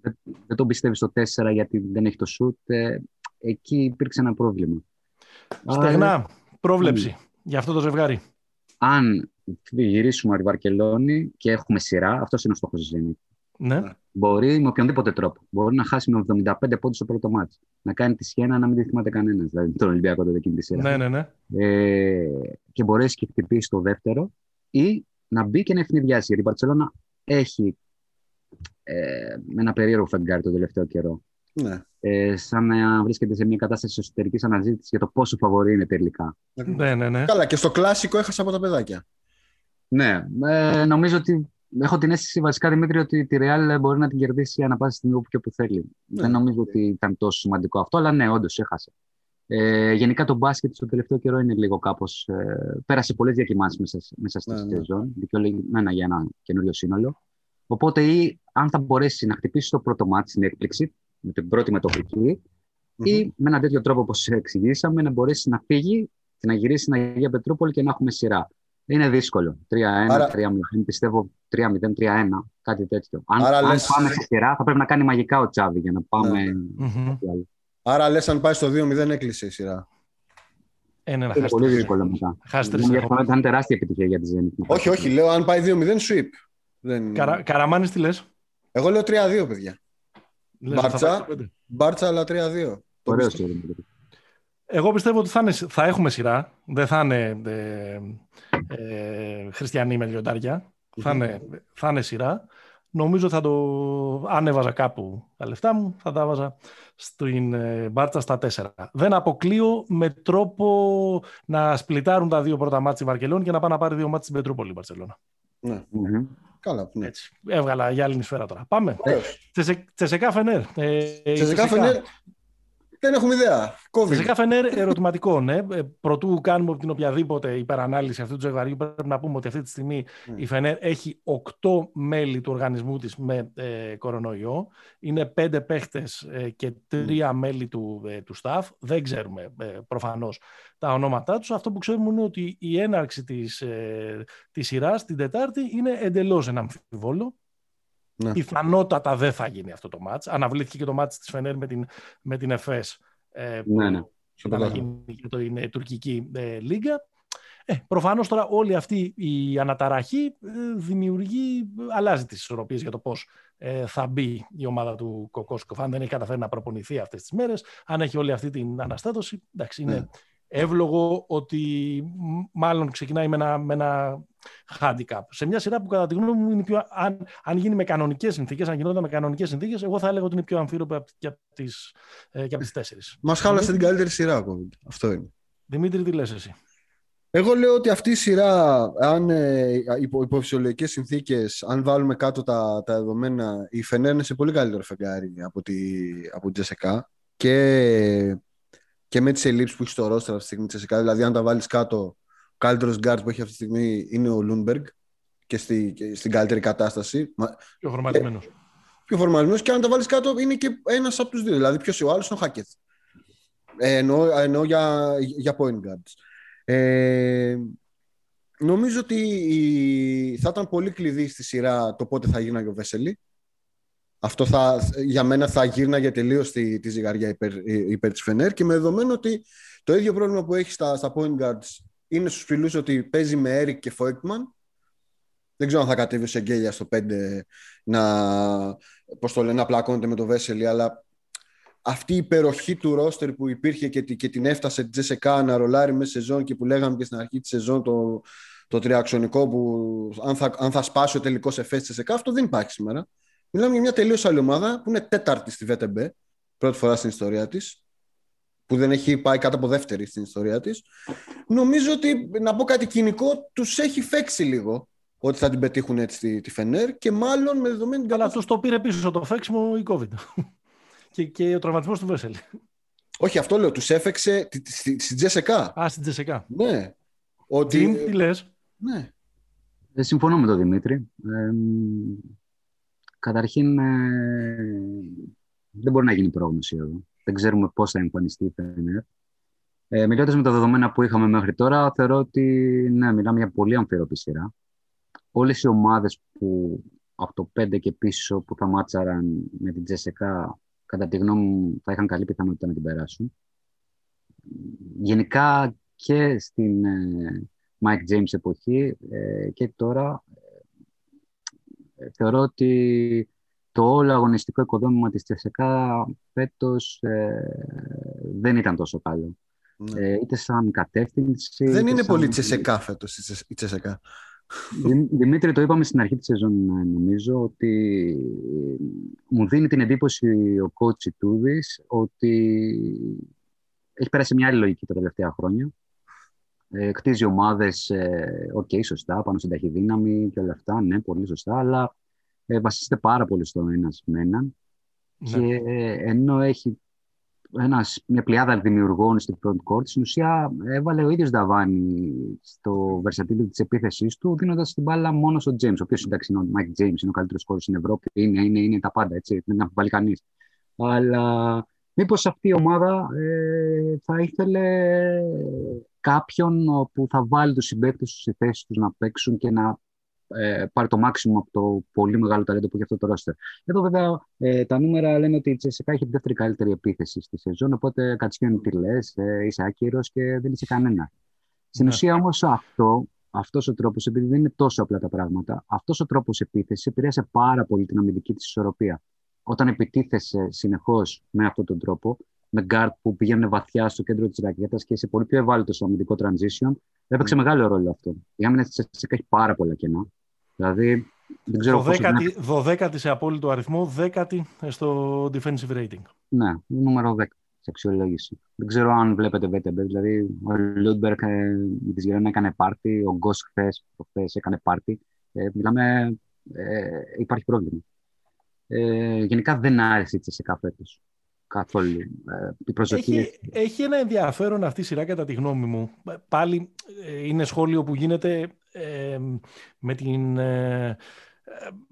δεν, δεν τον πιστεύεις στο 4 γιατί δεν έχει το shoot. Ε, εκεί υπήρξε ένα πρόβλημα. Στεγνά, πρόβλεψη για αυτό το ζευγάρι. Αν γυρίσουμε από Βαρκελόνη και έχουμε σειρά, αυτός είναι ο στόχος της Zenit. Ναι. Μπορεί με οποιονδήποτε τρόπο. Μπορεί να χάσει με 75 πόντους στο πρώτο μάτι. Να κάνει τη σχένα να μην τη θυμάται κανένας. Δηλαδή τον Ολυμπιακό τότε εκείνη τη σειρά. Ναι, ναι, ναι. Ε, και μπορέσει και χτυπήσεις το δεύτερο ή να μπει και να ευνηδιάσει. Γιατί η Μπαρσελόνα έχει ε, ένα περίεργο φεγγάρι το τελευταίο καιρό. Ναι. Ε, σαν να βρίσκεται σε μια κατάσταση εσωτερικής αναζήτησης για το πόσο φαβορή είναι τελικά. Ναι, ναι, ναι. Καλά, και στο κλασικό έχασα από τα παιδάκια. Ναι, ε, νομίζω ότι έχω την αίσθηση βασικά Δημήτρη ότι τη Real μπορεί να την κερδίσει ανά πάση στιγμή όπου και όπου θέλει. Ναι. Δεν νομίζω ότι ήταν τόσο σημαντικό αυτό, αλλά ναι, όντως έχασε. Ε, γενικά το μπάσκετ στο τελευταίο καιρό είναι λίγο κάπως. Ε, πέρασε πολλές διακοιμάνσει μέσα, μέσα στη ναι, ναι. σεζόν, δικαιολογημένα για ένα καινούριο σύνολο. Οπότε ή αν θα μπορέσει να χτυπήσει το πρώτο μάτι στην έκπληξη, με την πρώτη μετοχική, mm-hmm. ή με έναν τέτοιο τρόπο, όπως εξηγήσαμε, να μπορέσει να φύγει και να γυρίσει στην Αγία Πετρούπολη και να έχουμε σειρά. Είναι δύσκολο. 3-1, Άρα... 3-0, πιστεύω 3-0, 3-1, κάτι τέτοιο. Αν, Άρα, αν λες... πάμε σε σειρά, θα πρέπει να κάνει μαγικά ο Τσάβη για να πάμε. Mm-hmm. Άρα λες, αν πάει στο 2-0, έκλεισε η σειρά. Ε, ναι, είναι πολύ δύσκολο μετά. Θα ήταν τεράστια επιτυχία για τη Zenit. Όχι, όχι, λέω αν πάει 2-0, sweep. Δεν... Καρα, Καραμάνης τι λες; Εγώ λέω 3-2, παιδιά. Μπάρτσα, Μπάρτσα, αλλά 3-2. Εγώ πιστεύω ότι θα, είναι, θα έχουμε σειρά. Δεν θα είναι ε, ε, χριστιανοί με λιοντάρια. Θα, είναι, θα είναι σειρά. Νομίζω θα το... Αν έβαζα κάπου τα λεφτά μου, θα τα βάζα στην ε, Μπάρτσα στα 4. Δεν αποκλείω με τρόπο να σπλιτάρουν τα δύο πρώτα μάτια στη Βαρκελόνη και να πάνε να πάρει δύο μάτια στην Πετρούπολη η Μπαρσελόνα. Ναι. Καλά. Ναι. Έτσι. Έβγαλα για άλλη σφαίρα τώρα. Πάμε. Τσεσεκά Φενέρ. Ε, Τσεσεκά Φενέρ. Δεν έχουμε ιδέα. Τσεσεκά Φενέρ, ερωτηματικό. Ναι. Ε, προτού κάνουμε την οποιαδήποτε υπερανάλυση αυτού του ζευγαριού, πρέπει να πούμε ότι αυτή τη στιγμή mm. η Φενέρ έχει οκτώ μέλη του οργανισμού της με ε, κορονοϊό. Είναι πέντε παίχτες ε, και τρία μέλη του, ε, του staff. Δεν ξέρουμε ε, προφανώς τα ονόματά τους. Αυτό που ξέρουμε είναι ότι η έναρξη της, ε, της σειράς την Τετάρτη είναι εντελώς ένα αμφιβόλο. Ναι. Πιθανότατα δεν θα γίνει αυτό το μάτς. Αναβλήθηκε και το μάτς της Φενέρ με την, με την ΕΦΕΣ. Ε, ναι, ναι. Θα γίνει και το είναι τουρκική ε, λίγα. Ε, προφανώς τώρα όλη αυτή η αναταραχή ε, δημιουργεί, αλλάζει τις ισορροπίες για το πώς ε, θα μπει η ομάδα του Κοκόσκοφ. Αν δεν έχει καταφέρει να προπονηθεί αυτές τις μέρες, αν έχει όλη αυτή την αναστάτωση, εντάξει, είναι, ναι εύλογο ότι μάλλον ξεκινάει με ένα, με ένα handicap. Σε μια σειρά που κατά τη γνώμη μου είναι πιο, αν, αν γίνει με κανονικές συνθήκες, αν γινόταν με κανονικές συνθήκες, εγώ θα έλεγα ότι είναι πιο αμφίροπη και από τις ε, τις τέσσερις. Μας χάλασε την καλύτερη σειρά, Αυτό είναι. Δημήτρη, τι λες εσύ; Εγώ λέω ότι αυτή η σειρά, αν ε, υπό, υπό φυσιολογικές συνθήκες, αν βάλουμε κάτω τα, τα δεδομένα, η Φενέρ είναι σε πολύ καλύτερο φεγγάρι από τη, από τη Τσεσεκά και, και με τις ελλείψεις που έχει στο ρόστερ αυτή τη στιγμή Τσεσεκά. Δηλαδή, αν τα βάλεις κάτω, ο καλύτερος γκαρντ που έχει αυτή τη στιγμή είναι ο Λούντμπεργκ και, στη, και στην καλύτερη κατάσταση. Πιο φορμαρισμένος. Πιο φορμαρισμένος και αν τα βάλεις κάτω είναι και ένας από τους δύο. Δηλαδή, ποιος ο άλλος είναι ο Χάκετ. Ε, εννοώ, εννοώ για, για point guards. Ε, νομίζω ότι θα ήταν πολύ κλειδί στη σειρά το πότε θα γίναγε ο Βέσελη. Αυτό θα, για μένα θα γύρναγε τελείως τη, τη ζυγαριά υπέρ, υπέρ της Φενέρ και με δεδομένο ότι το ίδιο πρόβλημα που έχει στα, στα point guards είναι στους φιλούς ότι παίζει με Έρικ και Φόικτμαν. Δεν ξέρω αν θα κατέβει σε γκέλια στο 5 να, πώς το λένε, να πλακώνεται με το Βέσελη, αλλά αυτή η υπεροχή του ρόστερ που υπήρχε και, και την έφτασε τη Τζεσεκά να ρολάρει μέσα σεζόν και που λέγαμε και στην αρχή της σεζόν το, το τριαξονικό που αν θα, αν θα σπάσει ο τελικός εφές τη Τζεσεκά, αυτό δεν υπάρχει σήμερα. Μιλάμε για μια τελείως άλλη ομάδα που είναι τέταρτη στη ΒΤΜ, πρώτη φορά στην ιστορία της, που δεν έχει πάει κάτω από δεύτερη στην ιστορία της. Νομίζω ότι, να πω κάτι κοινικό, τους έχει φέξει λίγο ότι θα την πετύχουν έτσι τη, τη Φενέρ και μάλλον με δεδομένη. Αλλά αυτός το πήρε πίσω το φέξιμο η COVID και, και ο τραυματισμός του Βέσελ. Όχι, αυτό λέω. Τους έφεξε στην Τζεσεκά. Α, στην Τζεσεκά. Ναι. Ότι... Τζιμ, τι λες; Ναι. Ε, συμφωνώ με τον Δημήτρη. Ε, καταρχήν, ε, δεν μπορεί να γίνει πρόγνωση εδώ. Δεν ξέρουμε πώς θα εμφανιστεί η Φενέρ. Ε, Μιλώντας με τα δεδομένα που είχαμε μέχρι τώρα, θεωρώ ότι ναι, μιλάμε για πολύ αμφιερωπή σειρά. Όλες οι ομάδες που από το 5 και πίσω που θα μάτσαραν με την Τζεσεκά κατά τη γνώμη μου, θα είχαν καλή πιθανότητα να την περάσουν. Γενικά και στην ε, Mike James εποχή ε, και τώρα ε, θεωρώ ότι το όλο αγωνιστικό οικοδόμημα της Τσεσεκά φέτος δεν ήταν τόσο καλό. Ναι. είτε σαν κατεύθυνση... Δεν είναι πολύ Τσεσεκά φέτος η Τσεσεκά. Δημήτρη, το είπαμε στην αρχή της σεζόν, νομίζω, ότι μου δίνει την εντύπωση ο coach Ιτούδης ότι έχει περάσει μια άλλη λογική τα τελευταία χρόνια. Ε, κτίζει ομάδες, ε, ok, okay, σωστά, πάνω στην ταχυδύναμη και όλα αυτά, ναι, πολύ σωστά, αλλά ε, βασίζεται πάρα πολύ στο ένας με έναν. Ναι. Και ενώ έχει ένας, μια πλειάδα δημιουργών στην front court, στην ουσία έβαλε ο ίδιος Νταβάνι στο versatility της επίθεσής του, δίνοντας την μπάλα μόνο στον James, ο οποίος εντάξει είναι ο Mike James, είναι ο καλύτερος χώρος στην Ευρώπη, είναι, είναι, είναι τα πάντα, έτσι, δεν αμφιβάλλει κανείς. Αλλά μήπως αυτή η ομάδα ε, θα ήθελε κάποιον που θα βάλει τους συμπαίκτες τους στη θέση τους να παίξουν και να ε, πάρει το μάξιμο από το πολύ μεγάλο ταλέντο που έχει αυτό το ρόστερ. Εδώ βέβαια ε, τα νούμερα λένε ότι η Τσεσεκά έχει τη δεύτερη καλύτερη επίθεση στη σεζόν, οπότε Κατσιώνη τι λες, ε, είσαι άκυρος και δεν είσαι κανένα. Στην ναι. ουσία όμως αυτό, αυτός ο τρόπος, επειδή δεν είναι τόσο απλά τα πράγματα, αυτός ο τρόπος επίθεσης επηρέασε πάρα πολύ την αμυντική της ισορροπία. Όταν επιτίθεσαι συνεχώς με αυτόν τον τρόπο, με γκαρντ που πηγαίνουν βαθιά στο κέντρο της ρακέτας, είσαι πολύ πιο ευάλωτο στο αμυντικό transition, έπαιξε mm. μεγάλο ρόλο αυτό. Η άμυνα της Τσεσεκά έχει πάρα πολλά κενά. Δηλαδή, δεν ξέρω 12η, σε απόλυτο αριθμό, δέκατη στο defensive rating. Ναι, νούμερο 10 σε αξιολόγηση. Δεν ξέρω αν βλέπετε VTB, δηλαδή ο Λούντμπεργκ ε, με τη Γερόνα έκανε πάρτι, ο Γκος χθες έκανε πάρτι. Ε, μιλάμε, ε, υπάρχει πρόβλημα. Ε, γενικά δεν άρεσε η Τσεσεκά φέτος καθόλου. Ε, η προσοχή... έχει, έχει ένα ενδιαφέρον αυτή η σειρά κατά τη γνώμη μου. Πάλι ε, είναι σχόλιο που γίνεται με την, ε,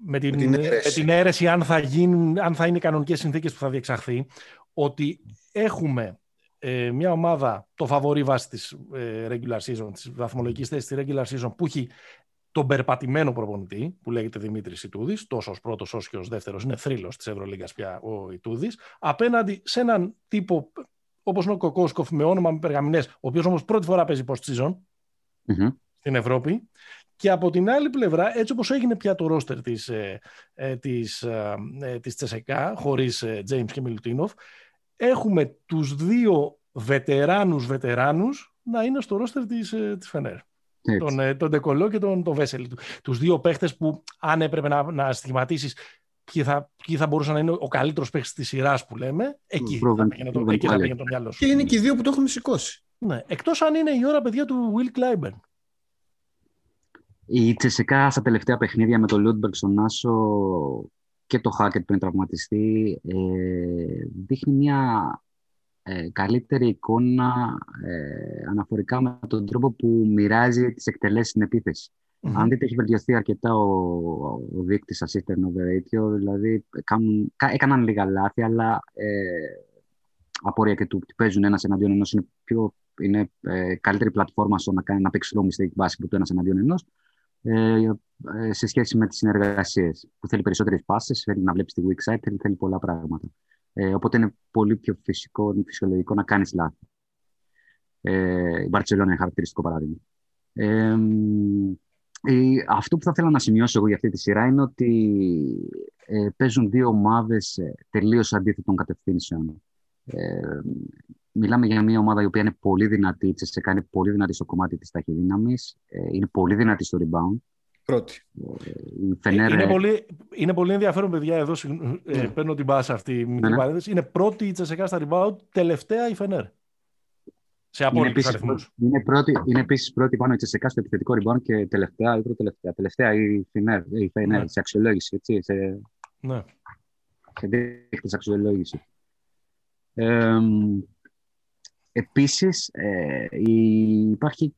με την, την, αίρεση. την αίρεση αν θα, γίνουν, αν θα είναι οι κανονικές συνθήκες που θα διεξαχθεί, ότι έχουμε ε, μια ομάδα, το φαβορή βάση της ε, regular season, της βαθμολογικής θέσης της regular season, που έχει τον περπατημένο προπονητή, που λέγεται Δημήτρης Ιτούδης, τόσος ω πρώτος όσο και ω δεύτερος, είναι θρύλος της Ευρωλίγα πια ο Ιτούδης, απέναντι σε έναν τύπο όπως είναι ο Κοκόσκοφ με όνομα με περγαμηνέ, ο οποίος όμως πρώτη φορά παίζει post season, mm στην Ευρώπη. Και από την άλλη πλευρά, έτσι όπως έγινε πια το ρόστερ της, ε, ε της, ε, ε, της Τσεσεκά, χωρίς ε, James και Μιλουτίνοφ, έχουμε τους δύο βετεράνους βετεράνους να είναι στο ρόστερ της, της Φενέρ. Τον, τον Ντεκολό και τον, τον Βέσελη. Τους δύο παίχτες που αν έπρεπε να, να στιγματίσεις ποιοι θα, ποιοι θα μπορούσαν να είναι ο καλύτερος παίχτης της σειράς που λέμε, εκεί θα πήγαινε το, το μυαλό σου. Και είναι και οι δύο που το έχουν σηκώσει. Ναι. Εκτός αν είναι η ώρα, παιδιά, του Will Clyburn. Η Τσεσεκά στα τελευταία παιχνίδια με το Λούντμπεργκ στον άσο και το Χάκετ πριν τραυματιστεί ε, δείχνει μια ε, καλύτερη εικόνα ε, αναφορικά με τον τρόπο που μοιράζει τις εκτελέσεις στην επιθεση Αν δείτε, έχει βελτιωθεί αρκετά ο, ο δείκτης assist turnover ratio, δηλαδή κάνουν, έκαναν λίγα λάθη, αλλά ε, απορία και του ότι παίζουν ένας εναντίον ενός είναι, πιο, είναι ε, καλύτερη πλατφόρμα στο να, κάνει, να παίξει low mistake basket του ένας εναντίον ενός ε, ε, σε σχέση με τις συνεργασίες που θέλει περισσότερες πάσες, θέλει να βλέπεις τη weak side, θέλει, θέλει πολλά πράγματα. Ε, οπότε είναι πολύ πιο φυσικό, φυσιολογικό να κάνεις λάθη. Ε, η Μπαρτσελόνα είναι χαρακτηριστικό παράδειγμα. Ε, ε, αυτό που θα ήθελα να σημειώσω εγώ για αυτή τη σειρά είναι ότι ε, παίζουν δύο ομάδες ε, τελείως αντίθετων κατευθύνσεων. Ε, μιλάμε για μια ομάδα η οποία είναι πολύ δυνατή, η Τσεσεκά είναι πολύ δυνατή στο κομμάτι της ταχυδύναμης, ε, είναι πολύ δυνατή στο rebound. Πρώτη. Ε, είναι, πολύ, είναι πολύ ενδιαφέρον, παιδιά, εδώ ε, mm. παίρνω την μπάσα αυτή. Ναι, ναι. Είναι πρώτη η Τσεσεκά στα rebound, τελευταία η Φενέρ. Σε απόλυτους αριθμούς. Είναι, πρώτη, είναι επίσης πρώτη πάνω η Τσεσεκά στο επιθετικό rebound και τελευταία ή προτελευταία. Τελευταία η Φενέρ, η Φενέρ ναι. σε αξιολόγηση, έτσι, σε, ναι. σε δείχτες αξιολόγηση. Ε, Επίσης, ε, υπάρχει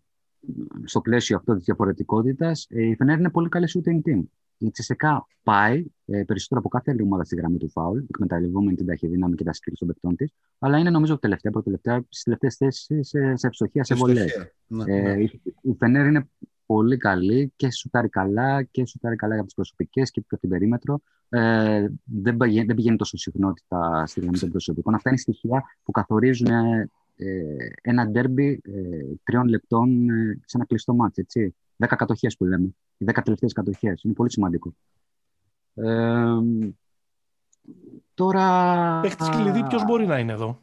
στο πλαίσιο αυτό της διαφορετικότητας, ε, η Φενέρ είναι πολύ καλή shooting team. Η Τσεσεκά πάει ε, περισσότερο από κάθε άλλη ομάδα στη γραμμή του φάουλ, εκμεταλλευόμενη την ταχυδύναμη και τα σκύλια των παιχτών της. Αλλά είναι νομίζω τελευταία, πρώτη στις τελευταίες θέσεις σε, σε ευστοχία, σε βολές. Ναι, ε, ναι. Η Φενέρ είναι πολύ καλή και σουτάρει καλά και σουτάρει καλά για τις προσωπικές και από την περίμετρο. Ε, δεν, πηγαίνει, δεν πηγαίνει τόσο συχνότητα στη γραμμή των προσωπικών. Αυτά είναι στοιχεία που καθορίζουν ε, ένα ντέρμπι ε, τριών λεπτών ε, σε ένα κλειστό μάτι, έτσι. Δέκα κατοχές που λέμε. Οι δέκα τελευταίες κατοχές. Είναι πολύ σημαντικό. Ε, τώρα... Παίχτης κλειδί ποιος μπορεί να είναι εδώ;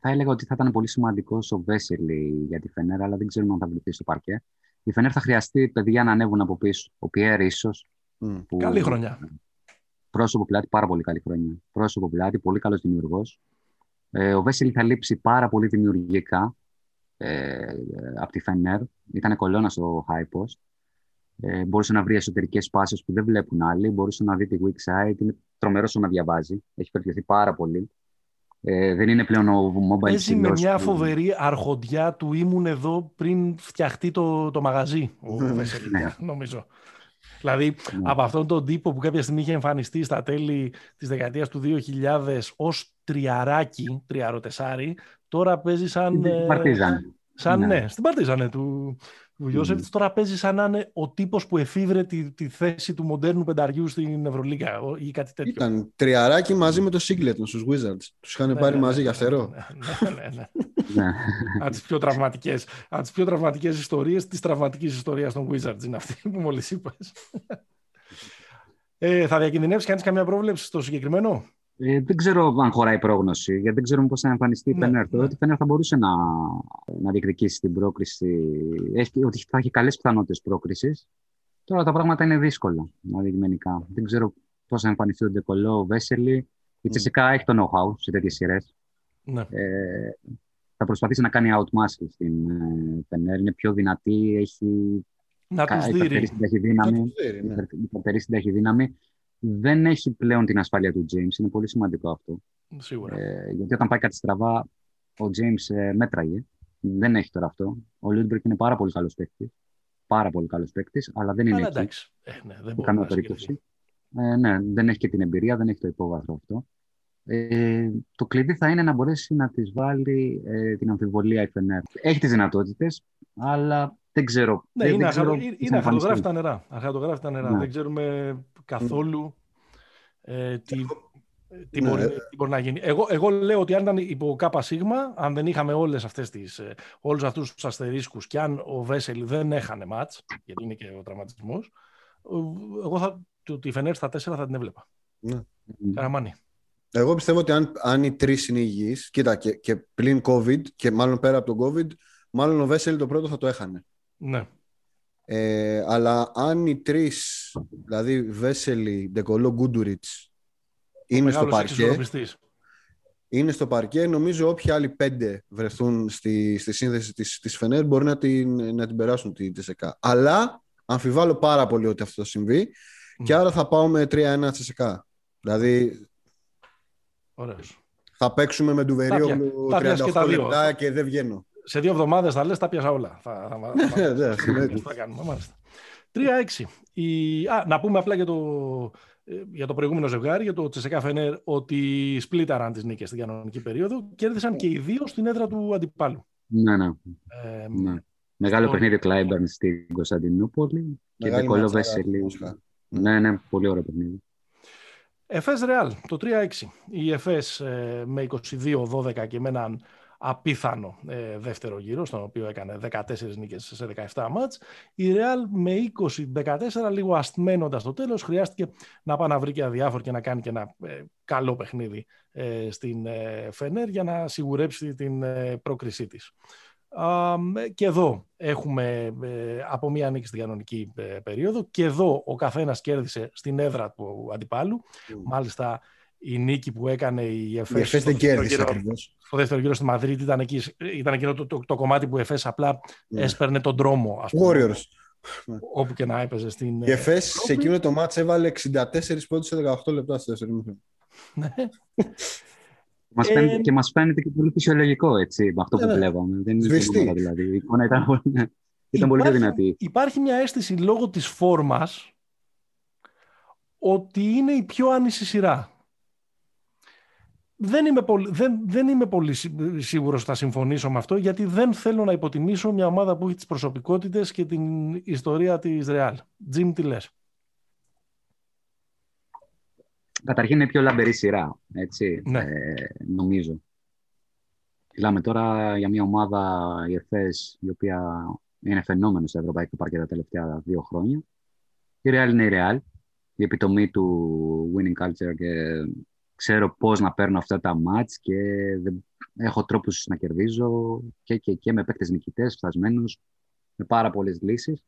Θα έλεγα ότι θα ήταν πολύ σημαντικός ο Βέσελη για τη Φενέρα, αλλά δεν ξέρουμε αν θα βρεθεί στο παρκέ. Η Φενέρα θα χρειαστεί παιδιά να ανέβουν από πίσω. Ο Πιέρ ίσως. Mm. Καλή χρονιά. Πρόσωπο πλάτη, πάρα πολύ καλή χρονιά. Πρόσωπο πλάτη, πολύ καλός δημιουργός. Ε, ο Βέσελη θα λείψει πάρα πολύ δημιουργικά ε, από τη Φενέρ. Ήταν κολόνα στο high post. Ε, μπορούσε να βρει εσωτερικές πάσει που δεν βλέπουν άλλοι. Μπορούσε να δει τη weak side. Είναι τρομερό να διαβάζει. Έχει βελτιωθεί πάρα πολύ. Ε, δεν είναι πλέον ο mobile Παίζει με μια φοβερή αρχοντιά του ήμουν εδώ πριν φτιαχτεί το, το μαγαζί. Ο Βέσελη, ναι. νομίζω. Δηλαδή, ναι. από αυτόν τον τύπο που κάποια στιγμή είχε εμφανιστεί στα τέλη της δεκαετίας του 2000 ως τριαράκι, τριαροτεσάρι, τώρα παίζει σαν... Στην ε, Παρτίζαν. Σαν, ναι. ναι, στην Παρτίζαν του, του Γιώσεφιτς. Τώρα παίζει σαν να είναι ο τύπος που εφήβρε τη, τη θέση του μοντέρνου πενταριού στην Ευρωλίγα ή κάτι τέτοιο. Ήταν τριαράκι μαζί με το Σίγκλετον στους Wizards. Τους είχαν ναι, πάρει ναι, μαζί ναι, για φτερό. Ναι, ναι, ναι. ναι. από τις πιο τραυματικές, από τις πιο τραυματικές ιστορίες της τραυματικής ιστορίας των Wizards είναι αυτή που μόλις είπες. Ε, θα διακινδυνεύσεις κανείς καμία πρόβλεψη στο συγκεκριμένο; Ε, δεν ξέρω αν χωράει πρόγνωση, γιατί δεν ξέρουμε πώς θα εμφανιστεί η Φενέρ. Ναι, ότι η Φενέρ θα μπορούσε να, να διεκδικήσει την πρόκριση, έχει, ότι θα έχει καλές πιθανότητες πρόκρισης. Τώρα τα πράγματα είναι δύσκολα, αντικειμενικά. Δεν ξέρω πώς θα εμφανιστεί ο Ντεκολό, ο Βέσελη. Η Τσεσικά έχει το know-how σε τέτοιες σειρές. Ναι. Ε, θα προσπαθήσει να κάνει outmuscle στην ε, Φενέρ. Είναι πιο δυνατή, έχει να τους δει. Υπερτερήσει την ταχυδύναμη δεν έχει πλέον την ασφάλεια του James. Είναι πολύ σημαντικό αυτό. Σίγουρα. Ε, γιατί όταν πάει κάτι στραβά, ο James ε, μέτραγε. Δεν έχει τώρα αυτό. Ο Λούντμπεργκ είναι πάρα πολύ καλός παίκτης. Πάρα πολύ καλός παίκτης, αλλά δεν είναι αλλά, εντάξει. Ε, ναι, δεν καμία περίπτωση. Ε, ναι, δεν έχει και την εμπειρία, δεν έχει το υπόβαθρο αυτό. Ε, το κλειδί θα είναι να μπορέσει να της βάλει ε, την αμφιβολία η Φενέρ. Έχει τις δυνατότητες, αλλά δεν ξέρω. Ναι, δεν, είναι, ξέρω, είναι αχαρτογράφητα νερά. Αχαρτογράφητα νερά. Ναι. Δεν ξέρουμε καθόλου ε, τι, τι, ναι. μπορεί, τι μπορεί να γίνει. Εγώ, εγώ λέω ότι αν ήταν υπό ΚΣ, αν δεν είχαμε όλες αυτές τις, ε, όλους αυτούς τους αστερίσκους και αν ο Βέσελ δεν έχανε μάτς, γιατί είναι και ο τραυματισμός, εγώ θα, τη Φενέρ στα τέσσερα θα την έβλεπα. Ναι. Καραμάνι. Εγώ πιστεύω ότι αν, αν οι τρεις είναι υγιείς, κοίτα και, και πλην COVID και μάλλον πέρα από τον COVID, μάλλον ο Βέσελ το πρώτο θα το έχανε. Ναι. Ε, αλλά αν οι τρεις, δηλαδή Βέσελη, Ντεκολό, Γκούντουριτς, είναι στο παρκέ. είναι στο παρκέ. Νομίζω όποιοι άλλοι πέντε βρεθούν στη, στη σύνδεση της, της Φενέρ μπορεί να την, να την περάσουν τη Τσεσεκά. Αλλά αμφιβάλλω πάρα πολύ ότι αυτό θα συμβεί και άρα θα πάω με 3-1 Τσεσεκά. Δηλαδή Ωραίος. θα παίξουμε με ντουβερίο 38 λεπτά και δεν βγαίνω. Σε δύο εβδομάδες θα λες, τα πιάσα όλα. Θα, θα, θα, ναι, θα κάνουμε. 3-6. Α, να πούμε απλά για το, ε, για το προηγούμενο ζευγάρι, για το Τσεσεκά Φενέρ, ότι σπλίταραν τις νίκες στην κανονική περίοδο. Κέρδισαν και οι δύο στην έδρα του αντιπάλου. Ναι, ναι. Ε, ναι. Μεγάλο στο... παιχνίδι Κλάιμπερν στην Κωνσταντινούπολη και Δεκολό Βέσελη. Ναι, ναι, πολύ ωραίο παιχνίδι. Εφές Ρεάλ, το 3-6. Η Εφές ε, με 22-12 και με έναν απίθανο ε, δεύτερο γύρο, στον οποίο έκανε 14 νίκες σε 17 μάτς. Η Real με 20-14, λίγο αστμένοντας το τέλος, χρειάστηκε να πάει να βρει και αδιάφορο και να κάνει και ένα ε, καλό παιχνίδι ε, στην Φενέρ για να σιγουρέψει την πρόκρισή της. Και εδώ έχουμε από μία νίκη στην κανονική περίοδο και εδώ ο καθένας κέρδισε στην έδρα του αντιπάλου. Μάλιστα η νίκη που έκανε η ΕΦΕΣ. Η δεν κέρδισε ακριβώς. Στο δεύτερο γύρο στη Μαδρίτη ήταν, εκεί, ήταν εκείνο το, το, το, κομμάτι που η ΕΦΕΣ απλά ναι. έσπερνε τον δρόμο. Ας πούμε, Warriors. Όπου και να έπαιζε στην. Η ΕΦΕΣ σε εκείνο το μάτς έβαλε 64 πόντους σε 18 λεπτά στο δεύτερο γύρο. Ναι. Μας φαίνεται, ε, και μας φαίνεται και πολύ φυσιολογικό έτσι, με αυτό που ναι, ναι. βλέπαμε. Δεν είναι τίποτα δηλαδή. Η εικόνα ήταν, ήταν υπάρχει, πολύ δυνατή. Υπάρχει μια αίσθηση λόγω της φόρμας ότι είναι η πιο άνηση σειρά δεν είμαι, πολύ, δεν, δεν είμαι πολύ σίγουρος ότι θα συμφωνήσω με αυτό, γιατί δεν θέλω να υποτιμήσω μια ομάδα που έχει τις προσωπικότητες και την ιστορία της Real. Τζιμ, τι λες; Καταρχήν είναι πιο λαμπερή σειρά, έτσι, ναι. ε, νομίζω. Μιλάμε τώρα για μια ομάδα, η ΕΦΕΣ, η οποία είναι φαινόμενο στο ευρωπαϊκό παρκέ τα τελευταία δύο χρόνια. Η Real είναι η Real, η επιτομή του winning culture και ξέρω πώς να παίρνω αυτά τα μάτς και δεν... έχω τρόπους να κερδίζω και, και, και με παίκτες νικητές, φτασμένους, με πάρα πολλές λύσεις.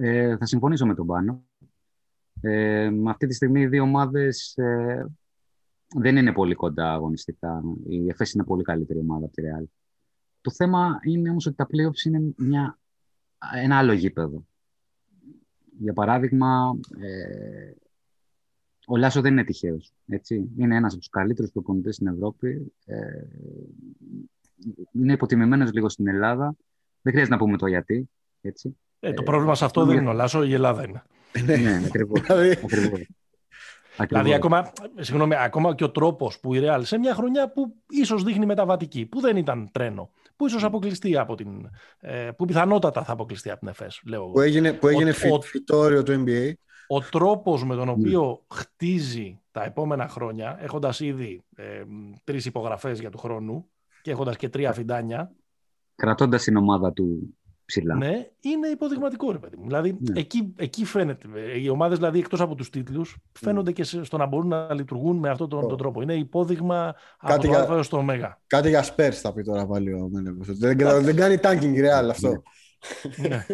Ε, θα συμφωνήσω με τον Πάνο. Ε, με αυτή τη στιγμή οι δύο ομάδες ε, δεν είναι πολύ κοντά αγωνιστικά. Η ΕΦΕΣ είναι πολύ καλύτερη ομάδα από τη Real. Το θέμα είναι όμως ότι τα playoffs είναι μια, ένα άλλο γήπεδο. Για παράδειγμα, ε, ο Λάσο δεν είναι τυχαίος. Είναι ένας από τους καλύτερους προπονητές στην Ευρώπη. Ε, είναι υποτιμημένος λίγο στην Ελλάδα. Δεν χρειάζεται να πούμε το γιατί. Έτσι. Ε, το πρόβλημα σε αυτό δεν είναι ο Λάσο, η Ελλάδα είναι. ναι, ακριβώς. Δηλαδή, ακόμα, συγγνώμη, ακόμα και ο τρόπος που η Real σε μια χρονιά που ίσως δείχνει μεταβατική, που δεν ήταν τρένο, που ίσως αποκλειστεί από την. Ε, που πιθανότατα θα αποκλειστεί από την ΕΦΕΣ. Λέω. Που έγινε, που έγινε ο, φυτόριο του NBA ο τρόπος με τον οποίο χτίζει τα επόμενα χρόνια, έχοντας ήδη ε, τρεις υπογραφές για του χρόνου και έχοντας και τρία φιντάνια. Κρατώντας την ομάδα του ψηλά. Ναι, είναι υποδειγματικό ρε παιδί μου. Δηλαδή, ναι. εκεί, εκεί φαίνεται. Οι ομάδες δηλαδή εκτός από τους τίτλους φαίνονται και στο να μπορούν να λειτουργούν με αυτόν τον, τον τρόπο. Είναι υπόδειγμα κάτι από το Α στο Ω. Κάτι για Σπέρς θα πει τώρα πάλι ο δεν, δεν κάνει tanking real αυτό. Ναι. Ναι.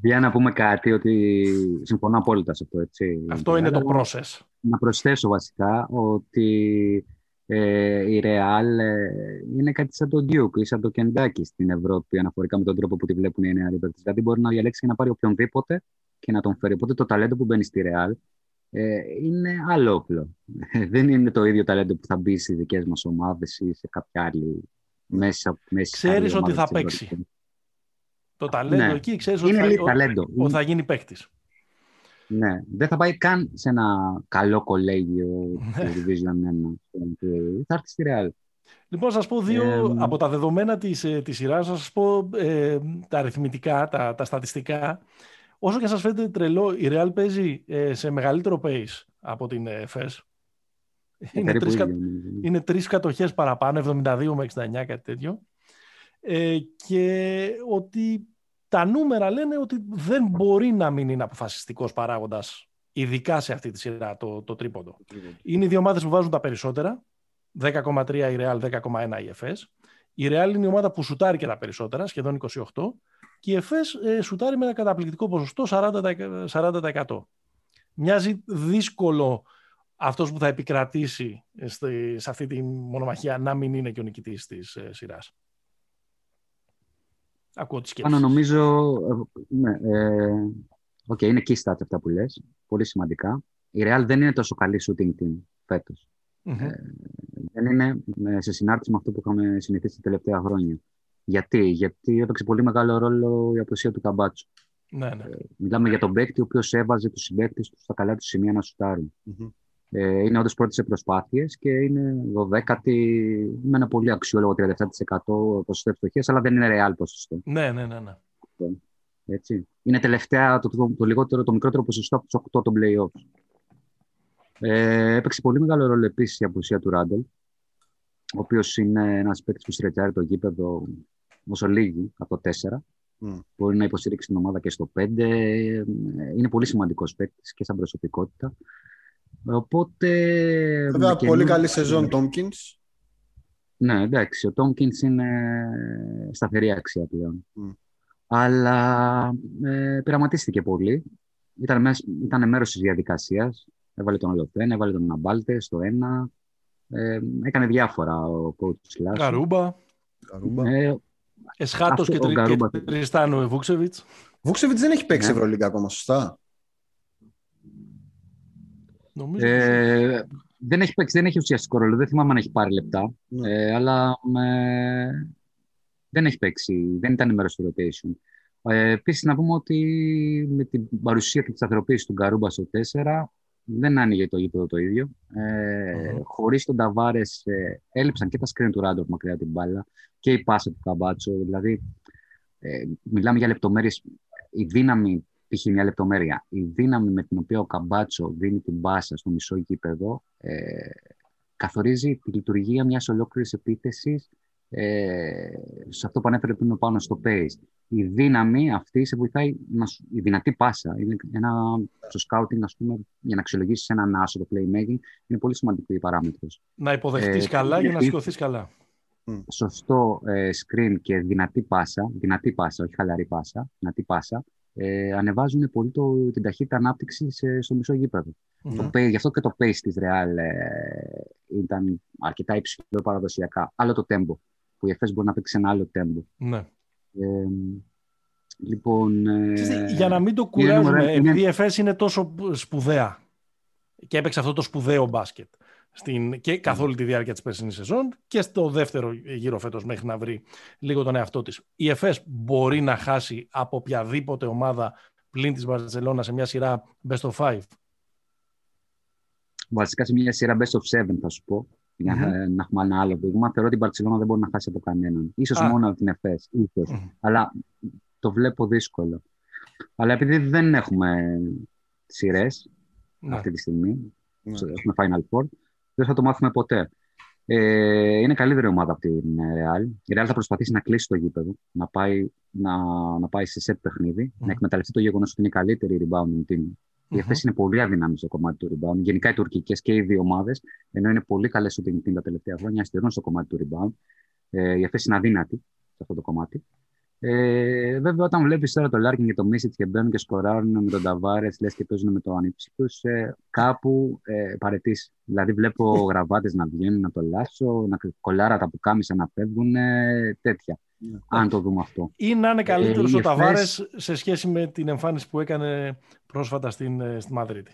Για να πούμε κάτι, ότι συμφωνώ απόλυτα σε αυτό. Έτσι. Αυτό είναι το process. Να προσθέσω βασικά ότι ε, η Real ε, είναι κάτι σαν το Duke ή σαν το Kentucky στην Ευρώπη αναφορικά με τον τρόπο που τη βλέπουν οι νεαροί παίκτες. Δηλαδή μπορεί να διαλέξει και να πάρει οποιονδήποτε και να τον φέρει. Οπότε το ταλέντο που μπαίνει στη Real ε, είναι άλλο όπλο. Δεν είναι το ίδιο ταλέντο που θα μπει στι δικές μας ομάδες ή σε κάποια άλλη μέσα. Ξέρεις ότι θα παίξει. Το ταλέντο ναι. εκεί ξέρεις ότι, θα, θα γίνει παίκτης. Ναι, δεν θα πάει καν σε ένα καλό κολέγιο του ναι. Division 1. Θα έρθει στη Real. Λοιπόν, σας πω δύο από τα δεδομένα της, ε, της σειράς, θα σας πω ε, τα αριθμητικά, τα, τα στατιστικά. Όσο και σας φαίνεται τρελό, η Real παίζει ε, σε μεγαλύτερο pace από την ε, FES. Είναι τρεις, κα... είναι τρεις κατοχές παραπάνω, 72 με 69, κάτι τέτοιο. Ε, και ότι τα νούμερα λένε ότι δεν μπορεί να μην είναι αποφασιστικός παράγοντας, ειδικά σε αυτή τη σειρά το, το τρίποντο. Είναι οι δύο ομάδες που βάζουν τα περισσότερα, 10,3 η Real, 10,1 η FS. Η Real είναι η ομάδα που σουτάρει και τα περισσότερα, σχεδόν 28, και η FS ε, σουτάρει με ένα καταπληκτικό ποσοστό 40%. 40%. Μοιάζει δύσκολο αυτός που θα επικρατήσει σε αυτή τη μονομαχία να μην είναι και ο νικητής της ε, σειράς. Ακούω τις σκέψεις. Πάνω νομίζω, ναι, ε, okay, είναι key stats αυτά που λες, πολύ σημαντικά. Η Real δεν είναι τόσο καλή shooting team φετος Ε, δεν είναι σε συνάρτηση με αυτό που είχαμε συνηθίσει τα τελευταία χρόνια. Γιατί, Γιατί έπαιξε πολύ μεγάλο ρόλο η απουσία του Καμπάτσου. Ναι, ναι. Ε, μιλάμε για τον παίκτη ο οποίος έβαζε τους συμπαίκτες τους στα καλά του σημεία να σουτάρουν. Mm-hmm. Ε, είναι όντως πρώτη σε προσπάθειες και είναι δωδέκατη με ένα πολύ αξιόλογο 37% ποσοστό ευστοχίας, αλλά δεν είναι real ποσοστό. Ναι, ναι, ναι. ναι. Έτσι. Είναι τελευταία το, το, το, λιγότερο, το μικρότερο ποσοστό από τους 8 των playoffs. Ε, έπαιξε πολύ μεγάλο ρόλο επίσης η απουσία του Ράντελ, ο οποίος είναι ένας παίκτης που στρετζάρει το γήπεδο όσο λίγοι από το 4. Mm. Μπορεί να υποστηρίξει την ομάδα και στο 5. Είναι πολύ σημαντικός παίκτης και σαν προσωπικότητα. Οπότε. Βέβαια, πολύ καλή σεζόν Τόμκινς. Ναι, εντάξει. Ο Τόμκινς είναι σταθερή αξία πλέον. Mm. Αλλά ε, πειραματίστηκε πολύ. Ήταν, ήταν μέρος της διαδικασίας. Έβαλε τον Αλοφέν, έβαλε τον Αμπάλτε στο ένα. Ε, έκανε διάφορα ο coach Καρούμπα. Ε, Εσχάτος και, και Τριστάνο Βούξεβιτς. Βούξεβιτς δεν έχει παίξει ναι. Ευρωλίγκα ακόμα, σωστά; Νομίζω ε, δεν έχει παίξει, δεν έχει ουσιαστικό ρόλο. Δεν θυμάμαι αν έχει πάρει λεπτά. Ναι. Ε, αλλά ε, δεν έχει παίξει. Δεν ήταν μέρος του rotation. Ε, Επίσης, να πούμε ότι με την παρουσία και της σταθεροποίηση του Γκαρούμπα στο 4 δεν άνοιγε το γήπεδο το ίδιο. Ε, mm-hmm. Χωρίς τον Ταβάρες, ε, έλειψαν και τα screen του Ράντοφ μακριά την μπάλα και η πάσα του Καμπάτσο. Δηλαδή, ε, μιλάμε για λεπτομέρειες. Η δύναμη, π.χ. μια λεπτομέρεια, η δύναμη με την οποία ο Καμπάτσο δίνει την πάσα στο μισό γήπεδο ε, καθορίζει τη λειτουργία μιας ολόκληρης επίθεσης ε, σε αυτό που ανέφερε πριν πάνω στο pace. Η δύναμη αυτή σε βοηθάει, να, η δυνατή πάσα, είναι ένα, στο scouting, ας πούμε, για να αξιολογήσεις έναν άσο το playmaking, είναι πολύ σημαντική η παράμετρος. Να υποδεχτείς ε, καλά για να σηκωθείς καλά. Σωστό ε, screen και δυνατή πάσα, δυνατή πάσα, όχι χαλαρή πάσα, δυνατή πάσα, ε, ανεβάζουν πολύ το, την ταχύτητα ανάπτυξης στο μισό γήπεδο. Το γι' αυτό και το pace της Real ε, ήταν αρκετά υψηλό παραδοσιακά. Άλλο το tempo που η ΕΦΕΣ μπορεί να παίξει ένα άλλο τέμπο. Ναι. Ε, λοιπόν, ε, για να μην το κουράζουμε, είναι... επειδή η ΕΦΕΣ είναι τόσο σπουδαία και έπαιξε αυτό το σπουδαίο μπάσκετ στην, και καθ' όλη τη διάρκεια της περσινής σεζόν και στο δεύτερο γύρο φέτος μέχρι να βρει λίγο τον εαυτό της. Η ΕΦΕΣ μπορεί να χάσει από οποιαδήποτε ομάδα πλην της Βαρσελόνα σε μια σειρά best of five; Βασικά σε μια σειρά best of seven θα σου πω για mm-hmm. να έχουμε ένα άλλο δείγμα. Θεωρώ ότι η Μπαρσελόνα δεν μπορεί να χάσει από κανέναν. σω μόνο από την ΕΦΕΣ. Mm-hmm. Αλλά το βλέπω δύσκολο. Αλλά επειδή δεν έχουμε σειρές ναι. αυτή τη στιγμή, ναι. έχουμε Final Four, δεν θα το μάθουμε ποτέ. Ε, είναι καλύτερη ομάδα από την Real. Η Real θα προσπαθήσει να κλείσει το γήπεδο, να πάει, να, να πάει σε σετ παιχνίδι, mm. να εκμεταλλευτεί το γεγονός ότι είναι η καλύτερη rebounding team οι ευθέσει είναι πολύ αδύναμε στο κομμάτι του rebound. Γενικά οι τουρκικές και οι δύο ομάδες, ενώ είναι πολύ καλές στο team τα τελευταία χρόνια, αστερούν στο κομμάτι του rebound. Ε, η ευθέση είναι αδύνατη σε αυτό το κομμάτι. Ε, βέβαια, όταν βλέπεις τώρα το Λάρκιν και το Μίσιτ και μπαίνουν και σκοράρουν με τον Ταβάρες, λες και παίζουν με το ανήψη ε, κάπου ε, παρετήσει. Δηλαδή, βλέπω γραβάτες να βγαίνουν να το λάσω, να κολλάρα τα πουκάμισα να φεύγουν, ε, τέτοια. Ναι. Αν το δούμε αυτό. Ή να είναι καλύτερος ε, ο Ταβάρες σε σχέση με την εμφάνιση που έκανε πρόσφατα στην, ε, στη Μαδρίτη.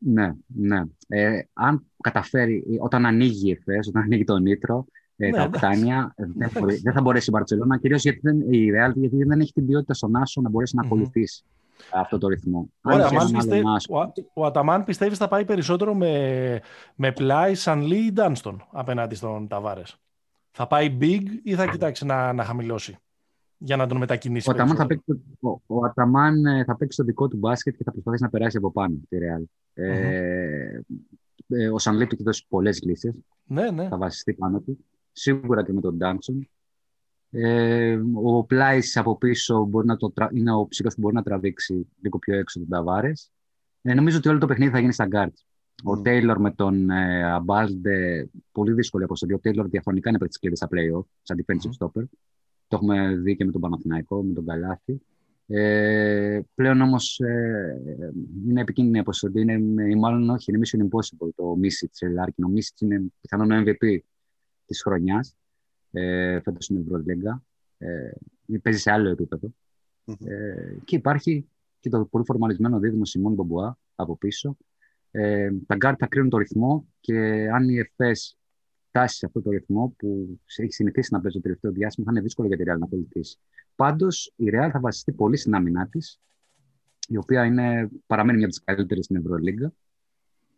Ναι, ναι. Ε, αν καταφέρει, όταν ανοίγει η ΕΦΕΣ, όταν ανοίγει το Νίτρο, ε, ναι, τα οκτάνια, δεν, δεν, θα μπορέσει η Μπαρτσελώνα, κυρίως γιατί, δεν, η Real, γιατί δεν έχει την ποιότητα στον Άσο να μπορέσει να ακολουθήσει αυτό το ρυθμό. Ο, Αταμάν, πιστε... ο, ο Αταμάν πιστεύεις θα πάει περισσότερο με, με πλάι σαν Λί ή Ντάνστον απέναντι στον Ταβάρες; Θα πάει big ή θα κοιτάξει να, να χαμηλώσει για να τον μετακινήσει. Ο Αταμάν, θα παίξει, ο, ο Αταμάν ε, θα παίξει το δικό του μπάσκετ και θα προσπαθήσει να περάσει από πάνω τη Real. Mm-hmm. Ε, ε, ο Σανλή του έχει δώσει πολλές λύσεις. Ναι, ναι. Θα βασιστεί πάνω του. Σίγουρα και με τον Ντάνστον. Ε, ο Πλάις από πίσω μπορεί να το, είναι ο ψυχο που μπορεί να τραβήξει λίγο πιο έξω τον Ταβάρες. Ε, νομίζω ότι όλο το παιχνίδι θα γίνει στα γκαρντ. Mm. Ο Τέιλορ με τον ε, Αμπάλντε, πολύ δύσκολη αποστολή. Ο Τέιλορ διαχρονικά είναι παίκτης κλειδί στα playoff, σαν defensive mm. stopper. Το έχουμε δει και με τον Παναθηναϊκό, με τον Καλάθη. Ε, πλέον όμως ε, είναι επικίνδυνη αποστολή, είναι, μάλλον όχι, είναι Mission Impossible το Μίσιτς, Λάρκιν. Ο Μίσιτς είναι πιθανόν ο MVP της χρονιάς, ε, φέτος στην Ευρωλίγκα. Ε, παίζει σε άλλο επίπεδο. Ε, και υπάρχει και το πολύ φορμαρισμένο δίδυμο Σιμόν Μπομπουά από πίσω. Ε, τα γκαρντ θα κρίνουν το ρυθμό και αν η Εφές φτάσει σε αυτό το ρυθμό που έχει συνηθίσει να παίζει το τελευταίο διάστημα, θα είναι δύσκολο για τη Real να ακολουθήσει. Πάντως η Real θα βασιστεί πολύ στην άμυνά της, η οποία είναι, παραμένει μια από τις καλύτερες στην Ευρωλίγκα.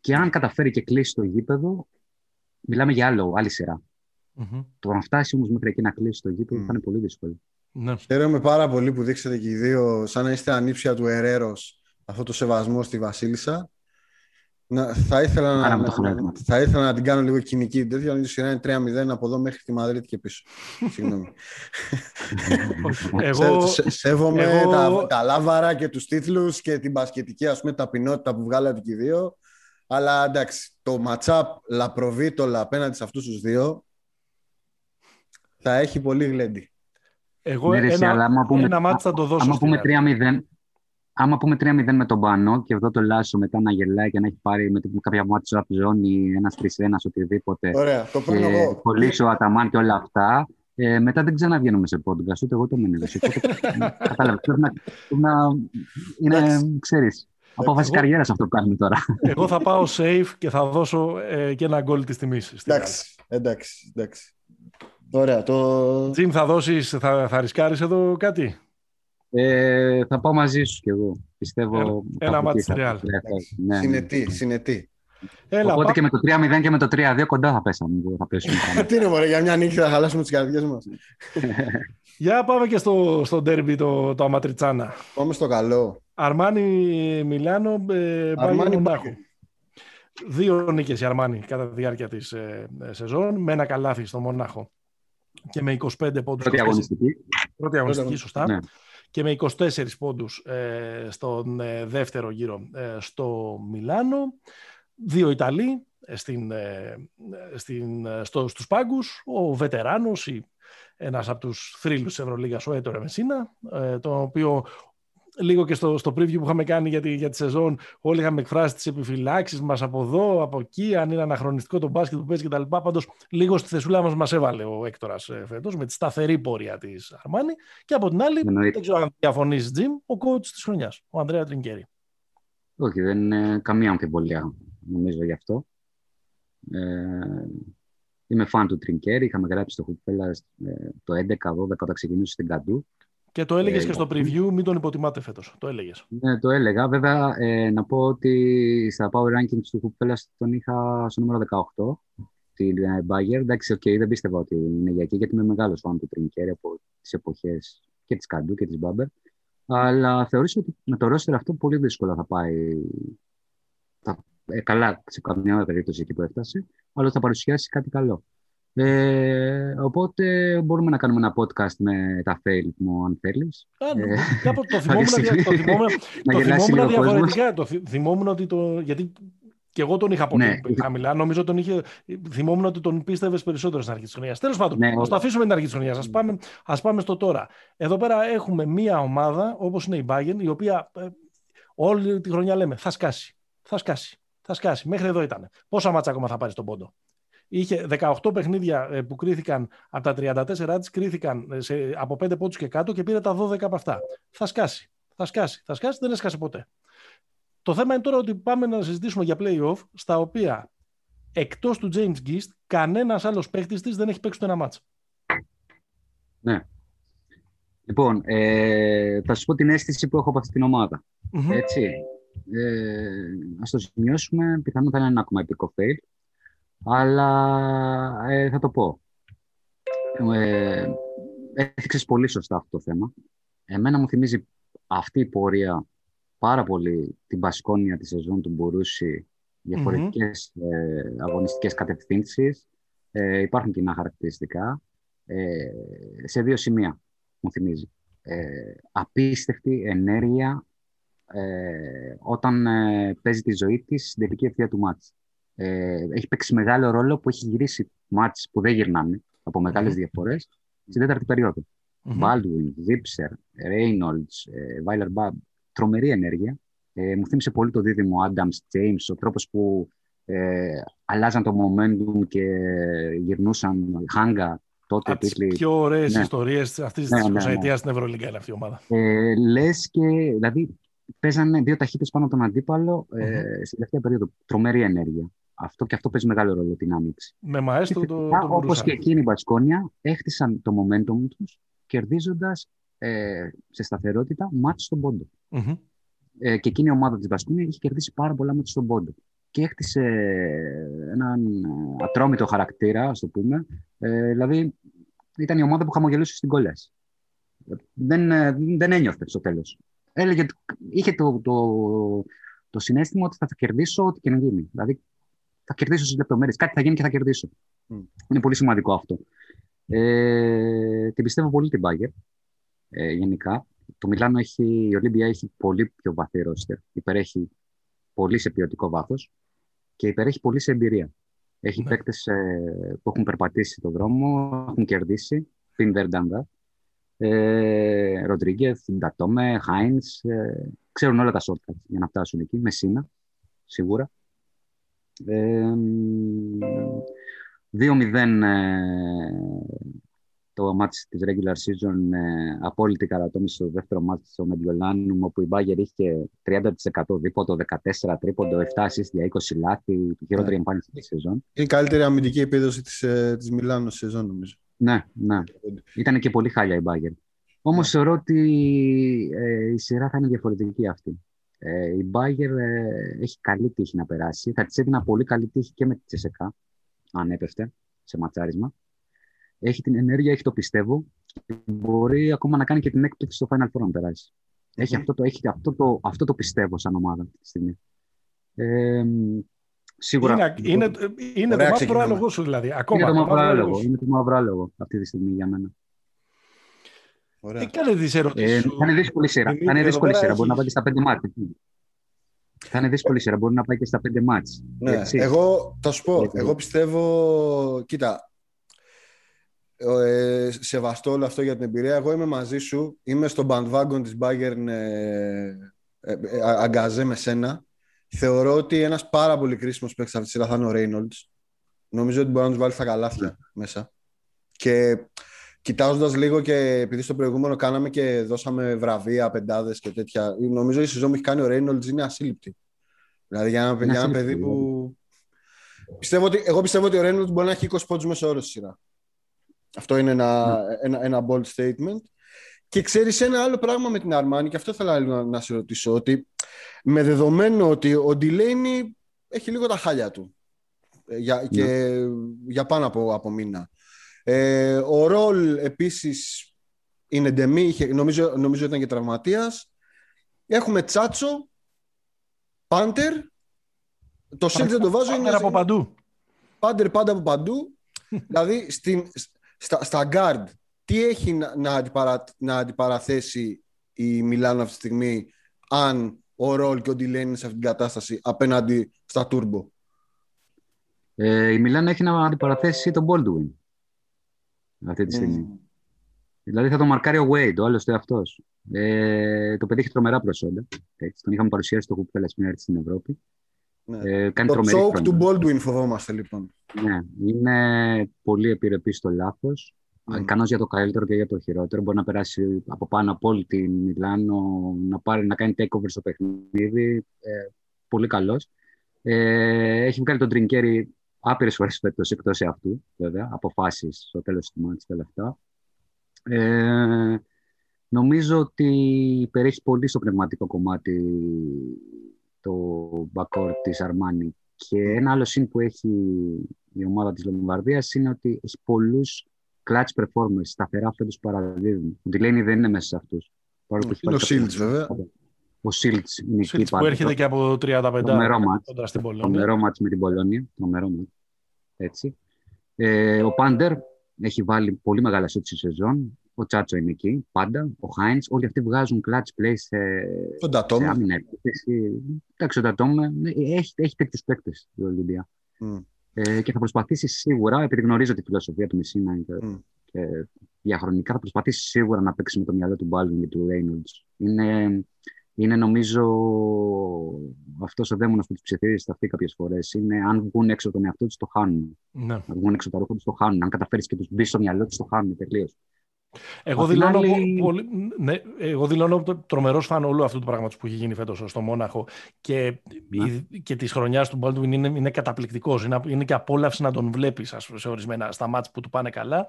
Και αν καταφέρει και κλείσει το γήπεδο, μιλάμε για άλλο, άλλη σειρά. Mm-hmm. Το να φτάσει όμως μέχρι εκεί να κλείσει το γήπεδο mm. θα είναι πολύ δύσκολο. Ναι. Χαίρομαι πάρα πολύ που δείξατε και οι δύο, σαν να είστε ανήψια του Ερέρο, αυτό το σεβασμό στη Βασίλισσα. Να, θα, ήθελα να, να, θα ήθελα να την κάνω λίγο κοινική τέτοια, η σειρά είναι 3-0 από εδώ μέχρι τη Μαδρίτη και πίσω. Συγγνώμη. εγώ, Σε, σέβομαι εγώ... τα, τα λάβαρα και τους τίτλους και την μπασκετική ας πούμε, ταπεινότητα που βγάλατε και οι δύο. Αλλά εντάξει, το ματσάπ λαπροβίτολα απέναντι σε αυτούς τους δύο θα έχει πολύ γλέντι. Εγώ ναι, ένα, αλλά άμα πούμε, ένα μάτς θα το δώσω. Άμα πούμε 3-0, άμα πούμε 3-0 με τον Πανό και εδώ το Λάσο μετά να γελάει και να έχει πάρει με κάποια μάτια από ζώνη, ένας ένα οτιδήποτε. Ωραία, το παίρνω εγώ. Πολύ ο Αταμάν και όλα αυτά. Ε, μετά δεν ξαναβγαίνουμε σε podcast, ούτε εγώ το μείνω. Κατάλαβες. Πρέπει να, να είναι, ξέρεις, απόφαση καριέρας αυτό που κάνουμε τώρα. Εγώ θα πάω safe και θα δώσω ε, και ένα γκολ της τιμής. Εντάξει, εντάξει, εντάξει. Ωραία, το... Τζιμ, θα δώσεις, θα, θα ρισκάρεις εδώ κάτι; Ε, θα πάω μαζί σου κι εγώ. Πιστεύω. Ένα, ένα μάτι στη Ρεάλ. Ναι, συνετή, ναι. συνετή. Έλα, Οπότε πά... και με το 3-0 και με το 3-2 κοντά θα πέσαμε. Θα πέσουμε. Τι είναι μωρέ, για μια νύχτα θα χαλάσουμε τις καρδιές μας. για πάμε και στο, στο ντέρμπι το, το Αματριτσάνα. Πάμε στο καλό. Αρμάνι Μιλάνο, ε, Αρμάνι Μονάχο. Δύο νίκες η Αρμάνι κατά τη διάρκεια της ε, σεζόν, με ένα καλάθι στο Μονάχο και με 25 πόντους. Πρώτη αγωνιστική. Πρώτη αγωνιστική, σωστά. Ναι. Και με 24 πόντους ε, στον ε, δεύτερο γύρο ε, στο Μιλάνο. Δύο Ιταλοί ε, στην, στην, στο, στους πάγκους. Ο βετεράνος, ένας από τους θρύλους της Ευρωλίγας, ο Έτορε Μεσίνα, τον οποίο λίγο και στο, στο preview που είχαμε κάνει για τη, για τη σεζόν, όλοι είχαμε εκφράσει τις επιφυλάξεις μας από εδώ, από εκεί, αν είναι αναχρονιστικό το μπάσκετ που παίζει κτλ. Πάντως, λίγο στη θεσούλα μας μας έβαλε ο Έκτορας ε, φέτος με τη σταθερή πορεία της Αρμάνη. Και από την άλλη, δεν ξέρω αν διαφωνείς, Τζιμ, ο coach της χρονιάς, ο Ανδρέα Τρινκέρη. Όχι, δεν είναι καμία αμφιβολία νομίζω γι' αυτό. Ε, είμαι φαν του Τρινκέρη. Είχαμε γράψει το Χουπέλα ε, το 11-12 όταν ξεκινούσε στην Καντού. Και το έλεγες ε, και στο preview, μην τον υποτιμάτε φέτος. Το έλεγες. Ναι, το έλεγα. Βέβαια, ε, να πω ότι στα power rankings του Κουπέλα τον είχα στο νούμερο 18, την ε, Bayer. Εντάξει, okay, δεν πίστευα ότι είναι για εκεί, γιατί είμαι μεγάλος φαν του Τρινκέρι από τις εποχές και της Καντού και της Μπάμπερ. Αλλά θεωρήσω ότι με το ρόστερ αυτό πολύ δύσκολα θα πάει. Θα, ε, καλά, σε καμιά περίπτωση εκεί που έφτασε, αλλά θα παρουσιάσει κάτι καλό. Ε, οπότε μπορούμε να κάνουμε ένα podcast με τα fail μου, αν θέλεις. Ε, το θυμόμουν, το θυμόμουν, το θυμόμουν διαφορετικά. Το θυμόμουν ότι το. Γιατί και εγώ τον είχα πολύ ναι. χαμηλά. Νομίζω τον είχε. Θυμόμουν ότι τον πίστευες περισσότερο στην αρχή της χρονιάς. Τέλος πάντων, ναι, ας το αφήσουμε την αρχή της χρονιάς. Α πάμε, ας πάμε στο τώρα. Εδώ πέρα έχουμε μία ομάδα όπως είναι η Bayern, η οποία ε, όλη τη χρονιά λέμε θα σκάσει. Θα σκάσει. Θα σκάσει. Μέχρι εδώ ήταν. Πόσα μάτσα ακόμα θα πάρει στον πόντο; Είχε 18 παιχνίδια ε, που κρίθηκαν από τα 34 της, κρίθηκαν ε, σε, από 5 πόντους και κάτω και πήρε τα 12 από αυτά. Θα σκάσει, θα σκάσει, θα σκάσει, δεν έσκασε ποτέ. Το θέμα είναι τώρα ότι πάμε να συζητήσουμε για play-off, στα οποία εκτός του James Gist, κανένας άλλος παίχτης της δεν έχει παίξει το ένα μάτς. Ναι. Λοιπόν, ε, θα σου πω την αίσθηση που έχω από αυτή την ομάδα. Έτσι. Ε, ας το σημειώσουμε, πιθανόν θα είναι ένα ακόμα επικό fail αλλά ε, θα το πω. Ε, έθιξες πολύ σωστά αυτό το θέμα. Εμένα μου θυμίζει αυτή η πορεία πάρα πολύ την Πασκόνια τη σεζόν του Μπορούση, διαφορετικές mm-hmm. ε, αγωνιστικές κατευθύνσεις. Ε, υπάρχουν κοινά χαρακτηριστικά. Ε, σε δύο σημεία μου θυμίζει. Ε, απίστευτη ενέργεια ε, όταν ε, παίζει τη ζωή της στην τελική ευθεία του μάτς ε, έχει παίξει μεγάλο ρόλο που έχει γυρίσει μάτς που δεν γυρνάνε από μεγάλες διαφορές στην τέταρτη περίοδο. Baldwin, Zipser, Reynolds, Βάιλερ Μπαμπ. Τρομερή ενέργεια. Ε, μου θύμισε πολύ το δίδυμο Adams James, ο τρόπος που ε, αλλάζαν το momentum και γυρνούσαν χάγκα τότε. Από τις πιο ωραίες ναι. ιστορίες αυτής ναι, της ναι, ναι. στην Ευρωλίγκα είναι αυτή η ομάδα. Ε, λες και, δηλαδή, παίζανε δύο ταχύτητες πάνω τον αντίπαλο ε, mm-hmm. στην τελευταία περίοδο. Τρομερή ενέργεια. Αυτό και αυτό παίζει μεγάλο ρόλο την άμυξη. Με μαέστρο το, το Όπως και εκείνη η Μπατσκόνια, έχτισαν το momentum τους κερδίζοντας ε, σε σταθερότητα μάτς στον πόντο. Mm-hmm. Ε, και εκείνη η ομάδα της Μπασκόνια είχε κερδίσει πάρα πολλά μάτς στον πόντο. Και έκτισε έναν ατρόμητο χαρακτήρα, ας το πούμε. Ε, δηλαδή, ήταν η ομάδα που χαμογελούσε στην κολλέ. Δεν, ε, δεν ένιωθε στο τέλος. Έλεγε, είχε το, το, το συνέστημα ότι θα, θα κερδίσω ό,τι και να γίνει. Δηλαδή, θα κερδίσω στι λεπτομέρειες. Κάτι θα γίνει και θα κερδίσω. Mm. Είναι πολύ σημαντικό αυτό. Ε, την πιστεύω πολύ την Μπάγκερ. Ε, γενικά. Το Μιλάνο έχει, η Ολύμπια έχει πολύ πιο βαθύ ρόστερ. Υπερέχει πολύ σε ποιοτικό βάθος και υπερέχει πολύ σε εμπειρία. Έχει ναι. παίκτες ε, που έχουν περπατήσει τον δρόμο, έχουν κερδίσει. Πιν ε, Ροντρίγκεθ, Ντατόμε, Χάινς. Ε, ξέρουν όλα τα σόρτα για να φτάσουν εκεί. Μεσίνα, σίγουρα. 2-0 το μάτς της regular season ε, απόλυτη καρατόμηση στο δεύτερο μάτς στο Μεντιολάνου όπου η Μπάγκερ είχε 30% δίποτο, 14 τρίποντο, 7 assist για 20 λάθη, τη χειρότερη ναι. εμφάνιση της σεζόν. Είναι η καλύτερη αμυντική επίδοση της, ε, της Μιλάνου σεζόν νομίζω. Ναι, ναι. Ήταν και πολύ χάλια η Μπάγκερ. Όμως ναι. θεωρώ ότι ε, η σειρά θα είναι διαφορετική αυτή. Ε, η Μπάγκερ ε, έχει καλή τύχη να περάσει. Θα της έδινα πολύ καλή τύχη και με τη Τσεσεκά, αν έπεφτε σε ματσάρισμα. Έχει την ενέργεια, έχει το πιστεύω. Μπορεί ακόμα να κάνει και την έκπληξη στο Final Four να περάσει. Έχει, αυτό το, έχει αυτό, το, αυτό το πιστεύω σαν ομάδα αυτή τη στιγμή. Ε, σίγουρα. Είναι, είναι, είναι το μαύρο άλογο σου δηλαδή. Ακόμα, είναι το μαύρο άλογος. Είναι το μαύρο άλογο αυτή τη στιγμή για μένα. Ωραία. Τι κάνε τις ερωτήσεις ε, Θα είναι δύσκολη σειρά. Θα είναι δύσκολη σειρά. Μπορεί να πάει και στα πέντε μάτια. Θα είναι δύσκολη σειρά. Μπορεί να πάει και στα πέντε μάτια. Ναι. Εγώ θα σου πω. Εγώ πιστεύω. Κοίτα. Ε, σεβαστό όλο αυτό για την εμπειρία. Εγώ είμαι μαζί σου. Είμαι στο bandwagon της Bayern ε, ε, ε, αγκαζέ με σένα. Θεωρώ ότι ένας πάρα πολύ κρίσιμος παίκτης αυτής της σειράς θα είναι ο Reynolds. Νομίζω ότι μπορεί να τους βάλει στα καλάθια ναι. μέσα. Και Κοιτάζοντας λίγο και επειδή στο προηγούμενο κάναμε και δώσαμε βραβεία, πεντάδες και τέτοια, νομίζω η σεζόν που έχει κάνει ο Reynolds είναι ασύλληπτη. Δηλαδή για ένα, για ένα παιδί που. Ναι. Πιστεύω ότι, εγώ πιστεύω ότι ο Reynolds μπορεί να έχει 20 πόντους μέσα όρο στη σειρά. Αυτό είναι ένα, ναι. ένα, ένα bold statement. Και ξέρεις ένα άλλο πράγμα με την Αρμάνη, και αυτό θέλω να, να σε ρωτήσω, ότι με δεδομένο ότι ο Ντιλέινι έχει λίγο τα χάλια του ε, για, και ναι. για πάνω από, από μήνα. Ε, ο Ρολ επίσης είναι ντεμή, νομίζω, νομίζω ήταν και τραυματίας. Έχουμε Τσάτσο, Πάντερ. Το Σίλτ δεν το βάζω. Πάντερ από παντού. Πάντερ πάντα από παντού. δηλαδή στην, στα, στα guard, τι έχει να, να, αντιπαρα, να αντιπαραθέσει η Μιλάνο αυτή τη στιγμή αν ο Ρολ και ο Ντιλένι σε αυτήν την κατάσταση απέναντι στα Turbo; Ε, η Μιλάνο έχει να αντιπαραθέσει τον Baldwin αυτή τη στιγμή. Mm. Δηλαδή θα το μαρκάρει ο Wade, ο άλλος αυτό. Ε, το παιδί έχει τρομερά προσόντα. Έτσι. Τον είχαμε παρουσιάσει στο κουπέλα στην στην Ευρώπη. Ναι. Ε, κάνει το choke του Baldwin φοβόμαστε λοιπόν. Ναι, είναι πολύ επιρρεπής στο λάθος. Mm. Ικανό για το καλύτερο και για το χειρότερο. Μπορεί να περάσει από πάνω από όλη την Μιλάνο, να, πάρει, να κάνει takeover στο παιχνίδι. Ε, πολύ καλός. Ε, έχει βγάλει τον Τριγκέρι άπειρες φορές φέτο εκτός αυτού, βέβαια, αποφάσεις στο τέλος του μάτια τελευταία. Ε, νομίζω ότι υπερέχει πολύ στο πνευματικό κομμάτι το backcourt της Αρμάνι. Και ένα άλλο σύν που έχει η ομάδα της Λομβαρδίας είναι ότι έχει πολλούς clutch performers, σταθερά φέτος παραδείγμα. Ο Ντιλένι δεν είναι μέσα σε αυτούς. Είναι ο Σίλτς βέβαια. Ο Σίλτς είναι εκεί που έρχεται και από 35 κοντά στην Πολώνια. Τρομερό μάτς με την Πολώνια. Τρομερό Έτσι. Ε, ο Πάντερ έχει βάλει πολύ μεγάλα σούτ στη σεζόν. Ο Τσάτσο είναι εκεί πάντα. Ο Χάιντ. Όλοι αυτοί βγάζουν clutch play σε, σε άμυνα επίθεση. Εντάξει, ο Ντατόμε έχει, έχει τέτοιους παίκτες η Ολυμπία. Mm. Ε, και θα προσπαθήσει σίγουρα, επειδή γνωρίζω τη φιλοσοφία του Μεσίνα και, mm. και διαχρονικά θα προσπαθήσει σίγουρα να παίξει με το μυαλό του Baldwin και του Reynolds. Είναι, είναι νομίζω αυτός ο δαίμονας που τους ψιθυρίζει στα αυτή κάποιες φορές. Είναι αν βγουν έξω από τον εαυτό τους, το χάνουν. Ναι. Αν βγουν έξω από τα ρούχα τους, το χάνουν. Αν καταφέρεις και τους μπεις στο μυαλό τους, το χάνουν τελείως. Εγώ δηλώνω, άλλη... πολύ, ναι, εγώ δηλώνω τρομερός φαν όλου αυτού του πράγματος που έχει γίνει φέτος στο Μόναχο και, ναι. και της χρονιάς του Baldwin είναι, είναι καταπληκτικός. Είναι, είναι και απόλαυση να τον βλέπεις σε ορισμένα στα μάτς που του πάνε καλά.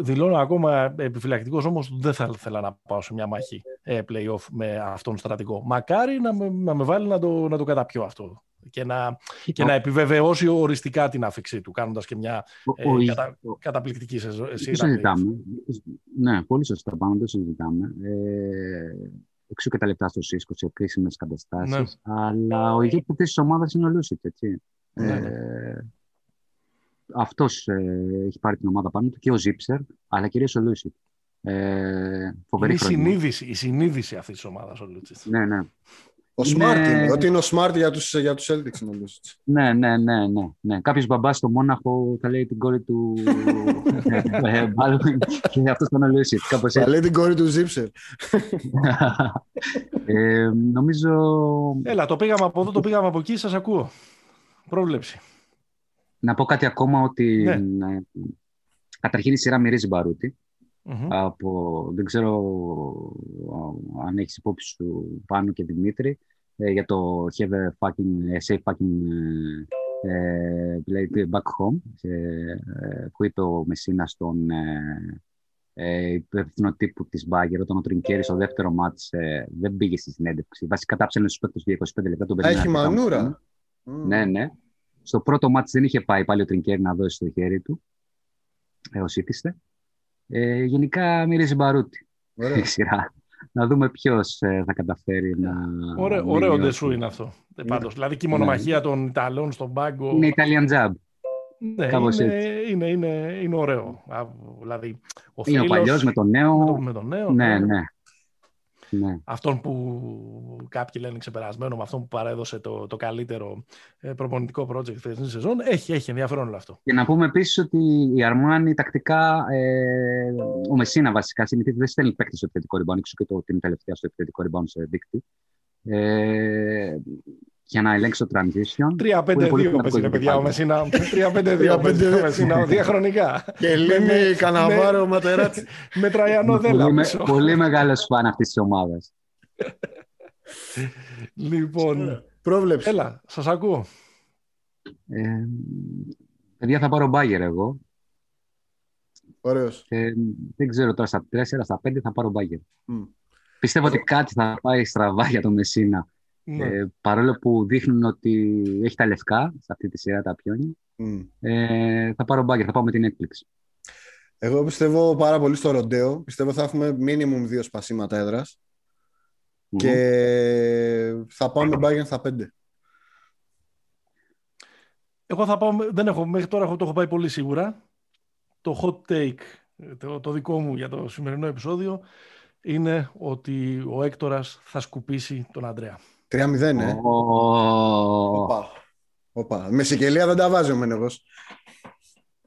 Δηλώνω ακόμα επιφυλακτικός όμως δεν θα ήθελα να πάω σε μια μάχη ε, playoff με αυτόν τον στρατηγό. Μακάρι να με, να με βάλει να το, να το καταπιώ αυτό και να, και να επιβεβαιώσει οριστικά την άφηξή του, κάνοντας και μια ε, κατα, καταπληκτική σειρά. συζητάμε. Ναι, πολύ σωστά πάνω, δεν συζητάμε. Ε, εξού και τα λεπτά στο ΣΥΣΚΟ σε κρίσιμες καταστάσεις. Ναι. Αλλά ο ηγέτης της ομάδας είναι ο Λούσιτ, έτσι. Ναι, ναι. Ε, Αυτός ε, έχει πάρει την ομάδα πάνω του και ο Ζίψερ, αλλά κυρίως ο Λούσιτ. Ε, είναι η συνείδηση, η συνείδηση αυτής της ομάδας ο Λούτσιτς. Ναι, ναι. Ο Smart είναι, ότι είναι ο Smart για τους, για τους Celtics νομίζω. Ναι, ναι, ναι, ναι. ναι. Κάποιος μπαμπάς στο Μόναχο θα λέει την κόρη του Μπάλουιν και αυτός τον Λούισιτ. Θα λέει την κόρη του Ζίψερ. ε, νομίζω... Έλα, το πήγαμε από εδώ, το πήγαμε από εκεί, σας ακούω. Πρόβλεψη. Να πω κάτι ακόμα ότι ναι. καταρχήν η σειρά μυρίζει μπαρούτι. Mm-hmm. Από, δεν ξέρω αν έχεις υπόψη σου πάνω και Δημήτρη ε, για το have a fucking, safe fucking ε, ε, back home ε, που είπε ο Μεσίνα στον ε, υπεύθυνο τύπου της Μπάγκερ όταν ο Τρινκέρης στο δεύτερο μάτς δεν πήγε στη συνέντευξη. Βασικά τα ψέλνε στους παίκτες για 25 λεπτά. Τον Έχει μανούρα. Ναι, ναι. Στο πρώτο μάτς δεν είχε πάει πάλι ο Τρινκέρη να δώσει το χέρι του έως ήθιστε. Ε, γενικά μυρίζει μπαρούτι η σειρά. Να δούμε ποιος ε, θα καταφέρει να. Ωραίο, ωραίο ντεσού είναι αυτό. Ε, πάντως. Δηλαδή και η μονομαχία ναι. των Ιταλών στον πάγκο. Είναι Italian Jab. Ναι, είναι, είναι, είναι, είναι, ωραίο. Δηλαδή, ο είναι ο παλιός με τον νέο. Με τον, με τον νέο. Ναι, ναι. Ναι. Ναι. Αυτόν που κάποιοι λένε ξεπερασμένο, με αυτόν που παρέδωσε το, το καλύτερο ε, προπονητικό project της σεζόν. Έχει, έχει ενδιαφέρον όλο αυτό. Και να πούμε επίσης ότι η Αρμάνη τακτικά, ε, ο Μεσίνα βασικά συνηθίζει δεν στέλνει παίκτη στο επιθετικό rebound, έξω και το, την τελευταία στο επιθετικό rebound σε δίκτυο. Ε, για να ελέγξει το transition. 3-5-2 πες είναι παιδιά ο Μεσίνα. 3-5-2 Μεσίνα, διαχρονικά. Και λύνει Καναβάρο Ματεράτσι. Με Τραγιανό Δέλα Πολύ μεγάλος φαν αυτής της ομάδας. Λοιπόν, πρόβλεψη. Έλα, σας ακούω. Ε, παιδιά θα πάρω μπάγερ εγώ. Ωραίος. Ε, δεν ξέρω τώρα στα 4, στα 5 θα πάρω μπάγερ. Mm. Πιστεύω ότι κάτι θα πάει στραβά για τον Μεσίνα ναι. Ε, παρόλο που δείχνουν ότι έχει τα λευκά σε αυτή τη σειρά τα πιόνια, ε, θα πάρω μπάγκερ, θα πάω με την έκπληξη. Εγώ πιστεύω πάρα πολύ στο ροντέο. Πιστεύω θα έχουμε μίνιμουμ δύο σπασίματα έδρας. Και θα πάω με μπάγκερ στα πέντε. Εγώ θα πάω, δεν έχω, μέχρι τώρα το έχω πάει πολύ σίγουρα. Το hot take, το, το δικό μου για το σημερινό επεισόδιο, είναι ότι ο Έκτορας θα σκουπίσει τον Αντρέα. 3-0, ε. Οπα. Οπα. Με σικελία δεν τα βάζει ο Μένεγος.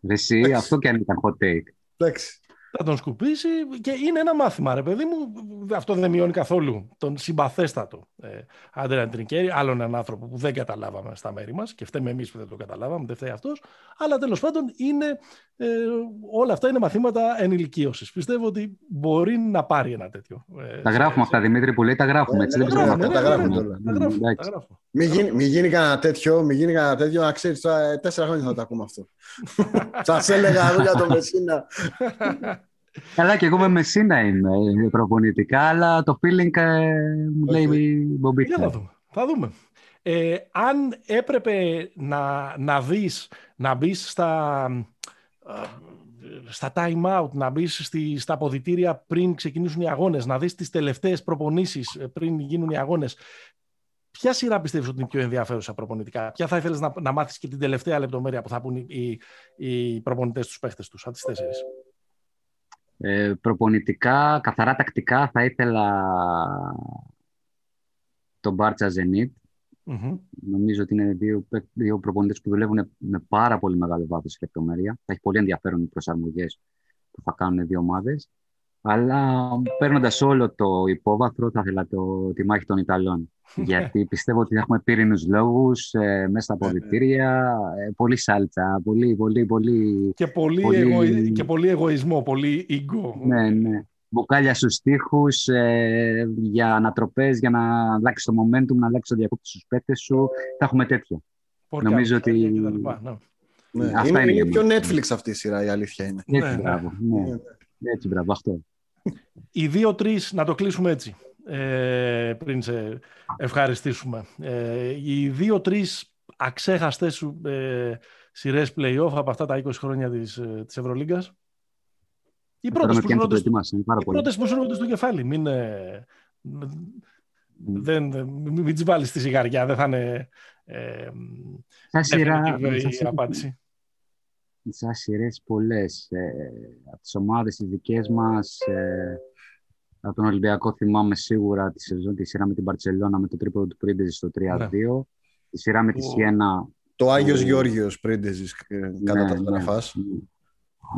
Εσύ, αυτό και αν ήταν hot take. Εντάξει θα τον σκουπίσει και είναι ένα μάθημα, ρε παιδί μου. Αυτό δεν μειώνει καθόλου τον συμπαθέστατο ε, Άντρεα Τρικέρι, άλλον έναν άνθρωπο που δεν καταλάβαμε στα μέρη μας και φταίμε εμείς που δεν το καταλάβαμε, δεν φταίει αυτός. Αλλά τέλος πάντων είναι, ε, όλα αυτά είναι μαθήματα ενηλικίωσης. Πιστεύω ότι μπορεί να πάρει ένα τέτοιο. Ε, τα γράφουμε αυτά, Δημήτρη, που λέει, τα γράφουμε. Έτσι, δεν τα γράφουμε τώρα. Μην γίνει κανένα τέτοιο, μην γίνει κανένα τέτοιο, να ξέρεις, τέσσερα χρόνια θα το ακούμε αυτό. Σας έλεγα εγώ για το Μεσίνα. Καλά, και εγώ με Μεσίνα είμαι προπονητικά, αλλά το feeling ε, μου λέει η Μπομπίτα. Θα δούμε. Θα δούμε. Ε, αν έπρεπε να, να δεις, να μπεις στα, ε, στα time out, να μπεις στα αποδητήρια πριν ξεκινήσουν οι αγώνες, να δεις τις τελευταίες προπονήσεις πριν γίνουν οι αγώνες, Ποια σειρά πιστεύεις ότι είναι πιο ενδιαφέρουσα προπονητικά, Ποια θα ήθελες να, να μάθεις και την τελευταία λεπτομέρεια που θα πούν οι, οι προπονητές τους παίχτες τους, από τις τέσσερις; Ε, προπονητικά, καθαρά τακτικά, θα ήθελα τον Μπάρτσα Ζενίτ. Νομίζω ότι είναι δύο, δύο προπονητές που δουλεύουν με πάρα πολύ μεγάλο βάθος και λεπτομέρεια. Θα έχει πολύ ενδιαφέρον οι προσαρμογές που θα κάνουν δύο ομάδες. Αλλά παίρνοντας όλο το υπόβαθρο, θα ήθελα το, τη μάχη των Ιταλών. Γιατί πιστεύω ότι έχουμε πύρινου λόγους ε, μέσα στα ποδητήρια. Ε, πολύ σάλτσα, πολύ, πολύ, πολύ. Και πολύ, πολύ... Εγω... και πολύ εγωισμό, πολύ ego. Ναι, ναι. Μπουκάλια στους τοίχου ε, για ανατροπές, για να αλλάξει το momentum, να αλλάξει το διακόπτη στους παίκτες σου. Θα έχουμε τέτοια. Νομίζω ότι. Ναι. Ναι. Αυτά είναι, είναι πιο Netflix αυτή η σειρά, η αλήθεια είναι. Έτσι, ναι, μπράβο. Ναι. ναι. Έτσι, μπράβο, αυτό. Οι δύο-τρει, να το κλείσουμε έτσι, ε, πριν σε ευχαριστήσουμε. Ε, οι δύο-τρει αξέχαστες σου ε, σειρές playoff από αυτά τα 20 χρόνια της, ε, της Ευρωλίγκας. Οι πρώτες που, που σου έρχονται στο κεφάλι. Μην, ε, δεν, μην τις βάλεις στη σιγαριά, δεν θα είναι ε, σειρά, η απάντηση. Σαν σειρές πολλές. Ε, από τις ομάδες τις δικές μας, ε, από τον Ολυμπιακό θυμάμαι σίγουρα τη σεζόν, τη σειρά με την Παρσελώνα με το τρίποδο του Πρίντεζης στο 3-2. Ναι. Τη σειρά με τη Σιένα. Το Άγιος Γεώργιος Πρίντεζης ε, κατά ναι, τα ναι,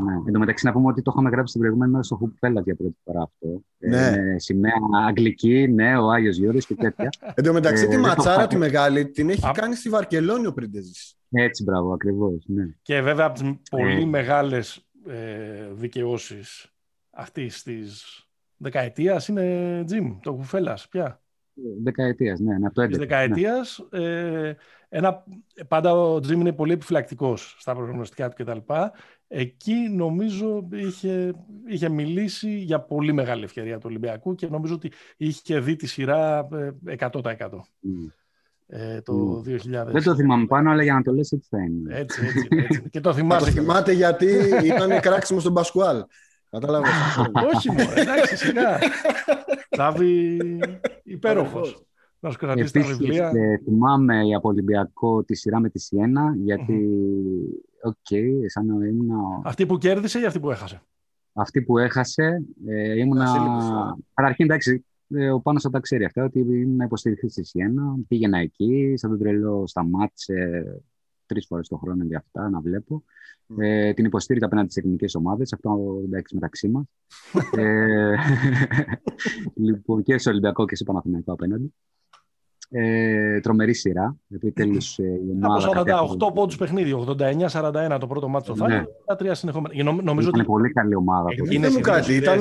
ναι. Εν τω μεταξύ, να πούμε ότι το είχαμε γράψει την προηγούμενη μέρα στο Hoop για πρώτη φορά αυτό. Ναι. Ε, σημαία αγγλική, ναι, ο Άγιος Γιώργο και τέτοια. Εν τω μεταξύ, ε, τη ματσάρα τη μεγάλη την έχει κάνει στη Βαρκελόνη ο Πρίντεζη. Έτσι, μπράβο, ακριβώς. Ναι. Και βέβαια από τις πολύ ε. μεγάλες ε, δικαιώσεις αυτής της δεκαετίας είναι Τζιμ, το κουφέλα πια. Δεκαετίας, ναι, από το 11. Δεκαετία. Ναι. Ε, ένα, πάντα ο Τζιμ είναι πολύ επιφυλακτικός στα προγνωστικά του κτλ. Εκεί νομίζω είχε, είχε μιλήσει για πολύ μεγάλη ευκαιρία του Ολυμπιακού και νομίζω ότι είχε δει τη σειρά 100%. Mm. Ε, το mm. 2000. Δεν το θυμάμαι πάνω, αλλά για να το λες έτσι θα είναι. Έτσι, έτσι, έτσι. και το θυμάσαι. το θυμάται γιατί ήταν κράξιμο στον Πασκουάλ. Κατάλαβες. Όχι μόνο, εντάξει, σιγά. Τσάβι υπέροχος. Να σου κρατήσει τα βιβλία. Ε, θυμάμαι για Ολυμπιακό τη σειρά με τη Σιένα, γιατί Ok, okay, σαν να ήμουν... Αυτή που κέρδισε ή αυτή που έχασε; Αυτή που έχασε, ε, ήμουνα... Καταρχήν, εντάξει, ε, ο Πάνος θα τα ξέρει αυτά, ότι ήμουν υποστηριχτή στη Σιένα, πήγαινα εκεί, σαν τον τρελό σταμάτησε τρεις φορές το χρόνο για αυτά να βλέπω. Mm. Ε, την υποστήριζα απέναντι στις εθνικές ομάδες, αυτό εντάξει μεταξύ μας. ε, λοιπόν, και σε Ολυμπιακό και σε Παναθηναϊκό απέναντι. Ε, τρομερή σειρά. Τέλος, ε, Από 48 πόντους παιχνίδι, 89-41 το πρώτο μάτσο ναι. τα τρία συνεχόμενα. Νομίζω ήταν ότι πολύ καλή ομάδα. Είναι μου κάτι. Ήταν.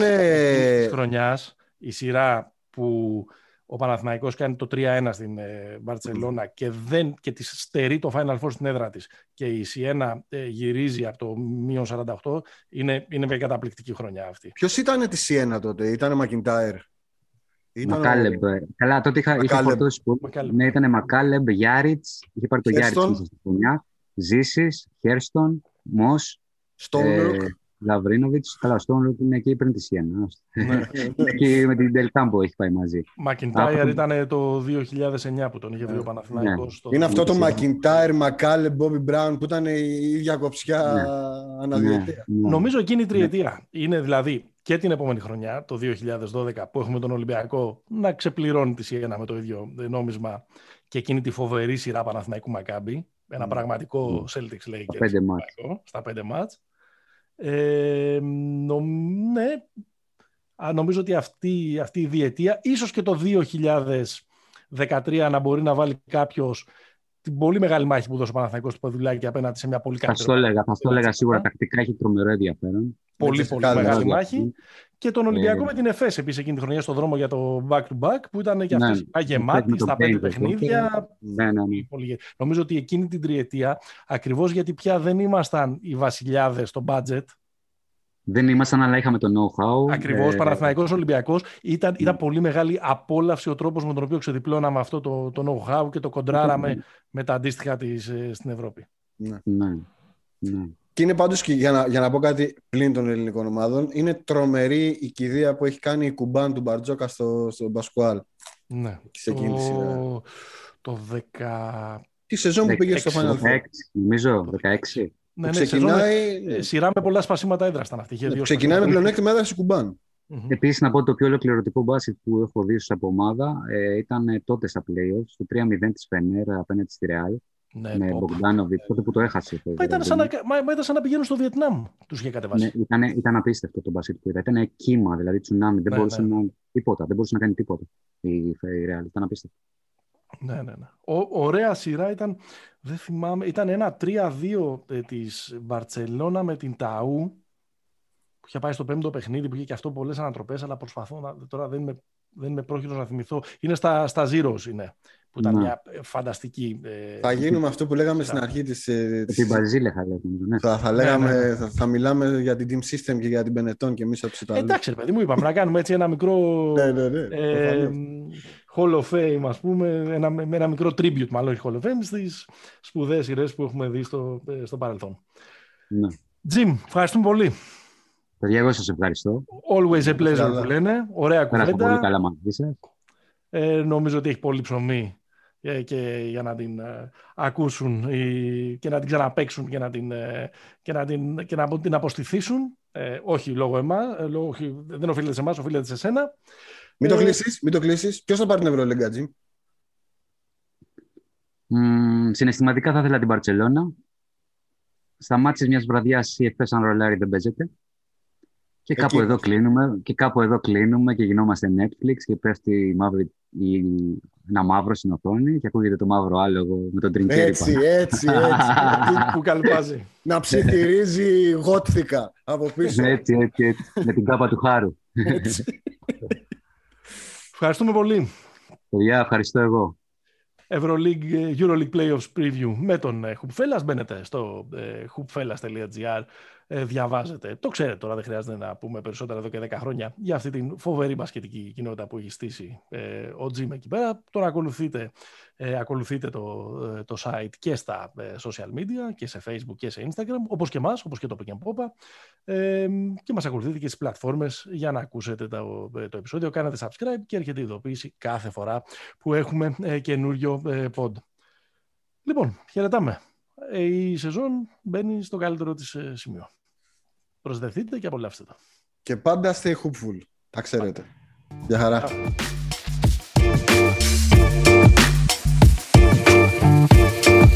χρονιάς η σειρά που ο Παναθηναϊκός κάνει το 3-1 στην ε, Μπαρτσελώνα και, δεν, και της στερεί το Final Four στην έδρα της και η Σιένα ε, γυρίζει από το μείον 48 είναι, είναι μια καταπληκτική χρονιά αυτή. Ποιος ήταν τη Σιένα τότε, ήταν Μακιντάιρ; Μακάλεμπ. Ο... Καλά, τότε είχα, είχα φορτώσει που. Ναι, ήταν Μακάλεμπ, Γιάριτς. Είχε πάρει το Γιάριτς στη χρονιά. Ζήσης, Χέρστον, Μό. Στόνροκ. Ε, Λαβρίνοβιτς. Καλά, Στόνροκ είναι εκεί πριν τη Σιένα. Ναι. και με την Τελκάμπο έχει πάει μαζί. Μακιντάιρ ήταν το 2009 που τον είχε βρει ο Παναθηναϊκός. Ναι. Είναι αυτό το Μακιντάιρ, Μακάλεμπ, Μπόμπι Μπράουν που ήταν η ίδια κοψιά ναι. αναδιαιτία. Νομίζω εκείνη η τριετία. Είναι δηλαδή και την επόμενη χρονιά, το 2012, που έχουμε τον Ολυμπιακό να ξεπληρώνει τη Σιένα με το ίδιο νόμισμα και εκείνη τη φοβερή σειρά Παναθηναϊκού Μακάμπη. Ένα mm. πραγματικό mm. Celtics Lakers στα πέντε μάτς. Ε, νο, ναι, νομίζω ότι αυτή, αυτή η διετία, ίσως και το 2013 να μπορεί να βάλει κάποιος την πολύ μεγάλη μάχη που δώσε ο Παναθηναϊκός του Παδουλάκη απέναντι σε μια πολύ καλή. Θα το έλεγα, θα το έλεγα σίγουρα. Τακτικά έχει τρομερό ενδιαφέρον. Πολύ, πολύ μεγάλη μάχη. Και τον Ολυμπιακό ε, με την ΕΦΕΣ επίσης εκείνη τη χρονιά στο δρόμο για το back-to-back που ήταν και ναι, αυτή γεμάτη στα πέντε παιχνίδια. Ναι, ναι, ναι. Νομίζω ότι εκείνη την τριετία, ακριβώς γιατί πια δεν ήμασταν οι βασιλιάδες στο budget, δεν ήμασταν, αλλά είχαμε το know-how. Ακριβώς. Ε, Παναθηναϊκός Ολυμπιακός. Ήταν, ήταν ναι. πολύ μεγάλη απόλαυση ο τρόπος με τον οποίο ξεδιπλώναμε αυτό το, το know-how και το κοντράραμε ναι. με τα αντίστοιχα της ε, στην Ευρώπη. Ναι. ναι. ναι. Και είναι πάντως, για να, για να πω κάτι πλην των ελληνικών ομάδων, είναι τρομερή η κηδεία που έχει κάνει η Κουμπάν του Μπαρτζόκα στο, στο Μπασκουάλ. Ναι. Σε εκείνη τη σειρά. Το 10... Τη σεζόν που πήγε στο Final Four. Νομίζω, 16. Ναι, ναι, ξεκινάει... Ε, σειρά με πολλά σπασίματα έδρα ήταν αυτή. Ναι, ξεκινάει με πλεονέκτημα έδρα στην Κουμπάν. Mm-hmm. Επίσης, να πω το πιο ολοκληρωτικό μπάσκετ που έχω δει από ομάδα ε, ήταν τότε στα playoffs, το 3-0 της Φενέρα απέναντι στη Ρεάλ. ναι, με Μπογκδάνοβιτ, τότε που το έχασε. Μα ήταν, σαν να, μα, μα ήταν σαν να πηγαίνουν στο Βιετνάμ, τους είχε κατεβάσει. Ναι, ήταν, ήταν απίστευτο το μπασίτ που είδα. Ήταν κύμα, δηλαδή τσουνάμι. Δεν ναι, μπορούσε ναι. να. Τίποτα, δεν μπορούσε να κάνει τίποτα η, η Real. Ήταν απίστευτο. Ναι, ναι, ναι. Ο, ωραία σειρά ήταν, δεν θυμάμαι, ήταν ένα 3-2 ε, της Μπαρτσελώνα με την Ταού που είχε πάει στο πέμπτο παιχνίδι που είχε και αυτό πολλές ανατροπές αλλά προσπαθώ να, τώρα δεν είμαι, δεν είμαι πρόχειρος να θυμηθώ. Είναι στα, στα Zeros είναι που ήταν ναι. μια φανταστική. Ε, θα γίνουμε αυτό που λέγαμε στην αρχή της. Ε, την Μπαζίλε θα λέγαμε. Ναι. Θα, θα, λέγαμε, ναι, ναι. Θα, θα, μιλάμε για την Team System και για την Benetton και εμείς από τους Ιταλού. Εντάξει, ρε παιδί μου, είπαμε να κάνουμε έτσι ένα μικρό. ναι, ναι, ναι. Ε, Hall of Fame, ας πούμε, ένα, με ένα μικρό tribute, μάλλον όχι Hall of Fame, στις σπουδαίες σειρές που έχουμε δει στο, ε, στο παρελθόν. Ναι. Jim, ευχαριστούμε πολύ. Παιδιά, εγώ σας ευχαριστώ. Always a pleasure που λένε. Ωραία κουβέντα. πολύ καλά μαζί σας. Ε, νομίζω ότι έχει πολύ ψωμί ε, και για να την ε, ακούσουν ή, και να την ξαναπέξουν και να την, ε, και να την, και να την αποστηθήσουν. Ε, όχι λόγω εμάς, λόγω, δεν οφείλεται σε εμάς, οφείλεται σε σένα. Μην το κλείσεις, μην το κλείσεις. Ποιος θα πάρει την Ευρωλίγκα, Τζιμ. Mm, συναισθηματικά θα ήθελα την Παρσελώνα. Στα μάτια μιας βραδιάς η ΕΦΕ αν ρολάρι δεν παίζεται. Και κάπου, εδώ κλείνουμε, και κάπου εδώ κλείνουμε και γινόμαστε Netflix και πέφτει η μαύρη, η, ένα μαύρο στην οθόνη και ακούγεται το μαύρο άλογο με τον τριγκέρι Έτσι, έτσι, έτσι. που καλπάζει. Να ψιθυρίζει γότθηκα από πίσω. Έτσι, έτσι, έτσι. με την κάπα του χάρου. Έτσι. Ευχαριστούμε πολύ. Παιδιά, ευχαριστώ εγώ. Euroleague, Euroleague Playoffs Preview με τον Hoopfellas. Μπαίνετε στο hoopfellas.gr ε, διαβάζετε. Το ξέρετε τώρα, δεν χρειάζεται να πούμε περισσότερα εδώ και 10 χρόνια για αυτή την φοβερή μπασκετική κοινότητα που έχει στήσει ε, ο Τζιμ εκεί πέρα. Τώρα ακολουθείτε, ε, ακολουθείτε το, ε, το site και στα ε, social media και σε facebook και σε instagram, όπως και εμάς, όπως και το Pick Popa ε, και μας ακολουθείτε και στις πλατφόρμες για να ακούσετε το, το επεισόδιο. Κάνετε subscribe και έρχεται η ειδοποίηση κάθε φορά που έχουμε ε, καινούριο pod. Λοιπόν, χαιρετάμε. Η σεζόν μπαίνει στο καλύτερο της σημείο. Προσδεθείτε και απολαύστε το. Και πάντα stay hopeful. Τα ξέρετε. Γεια χαρά. Thank you.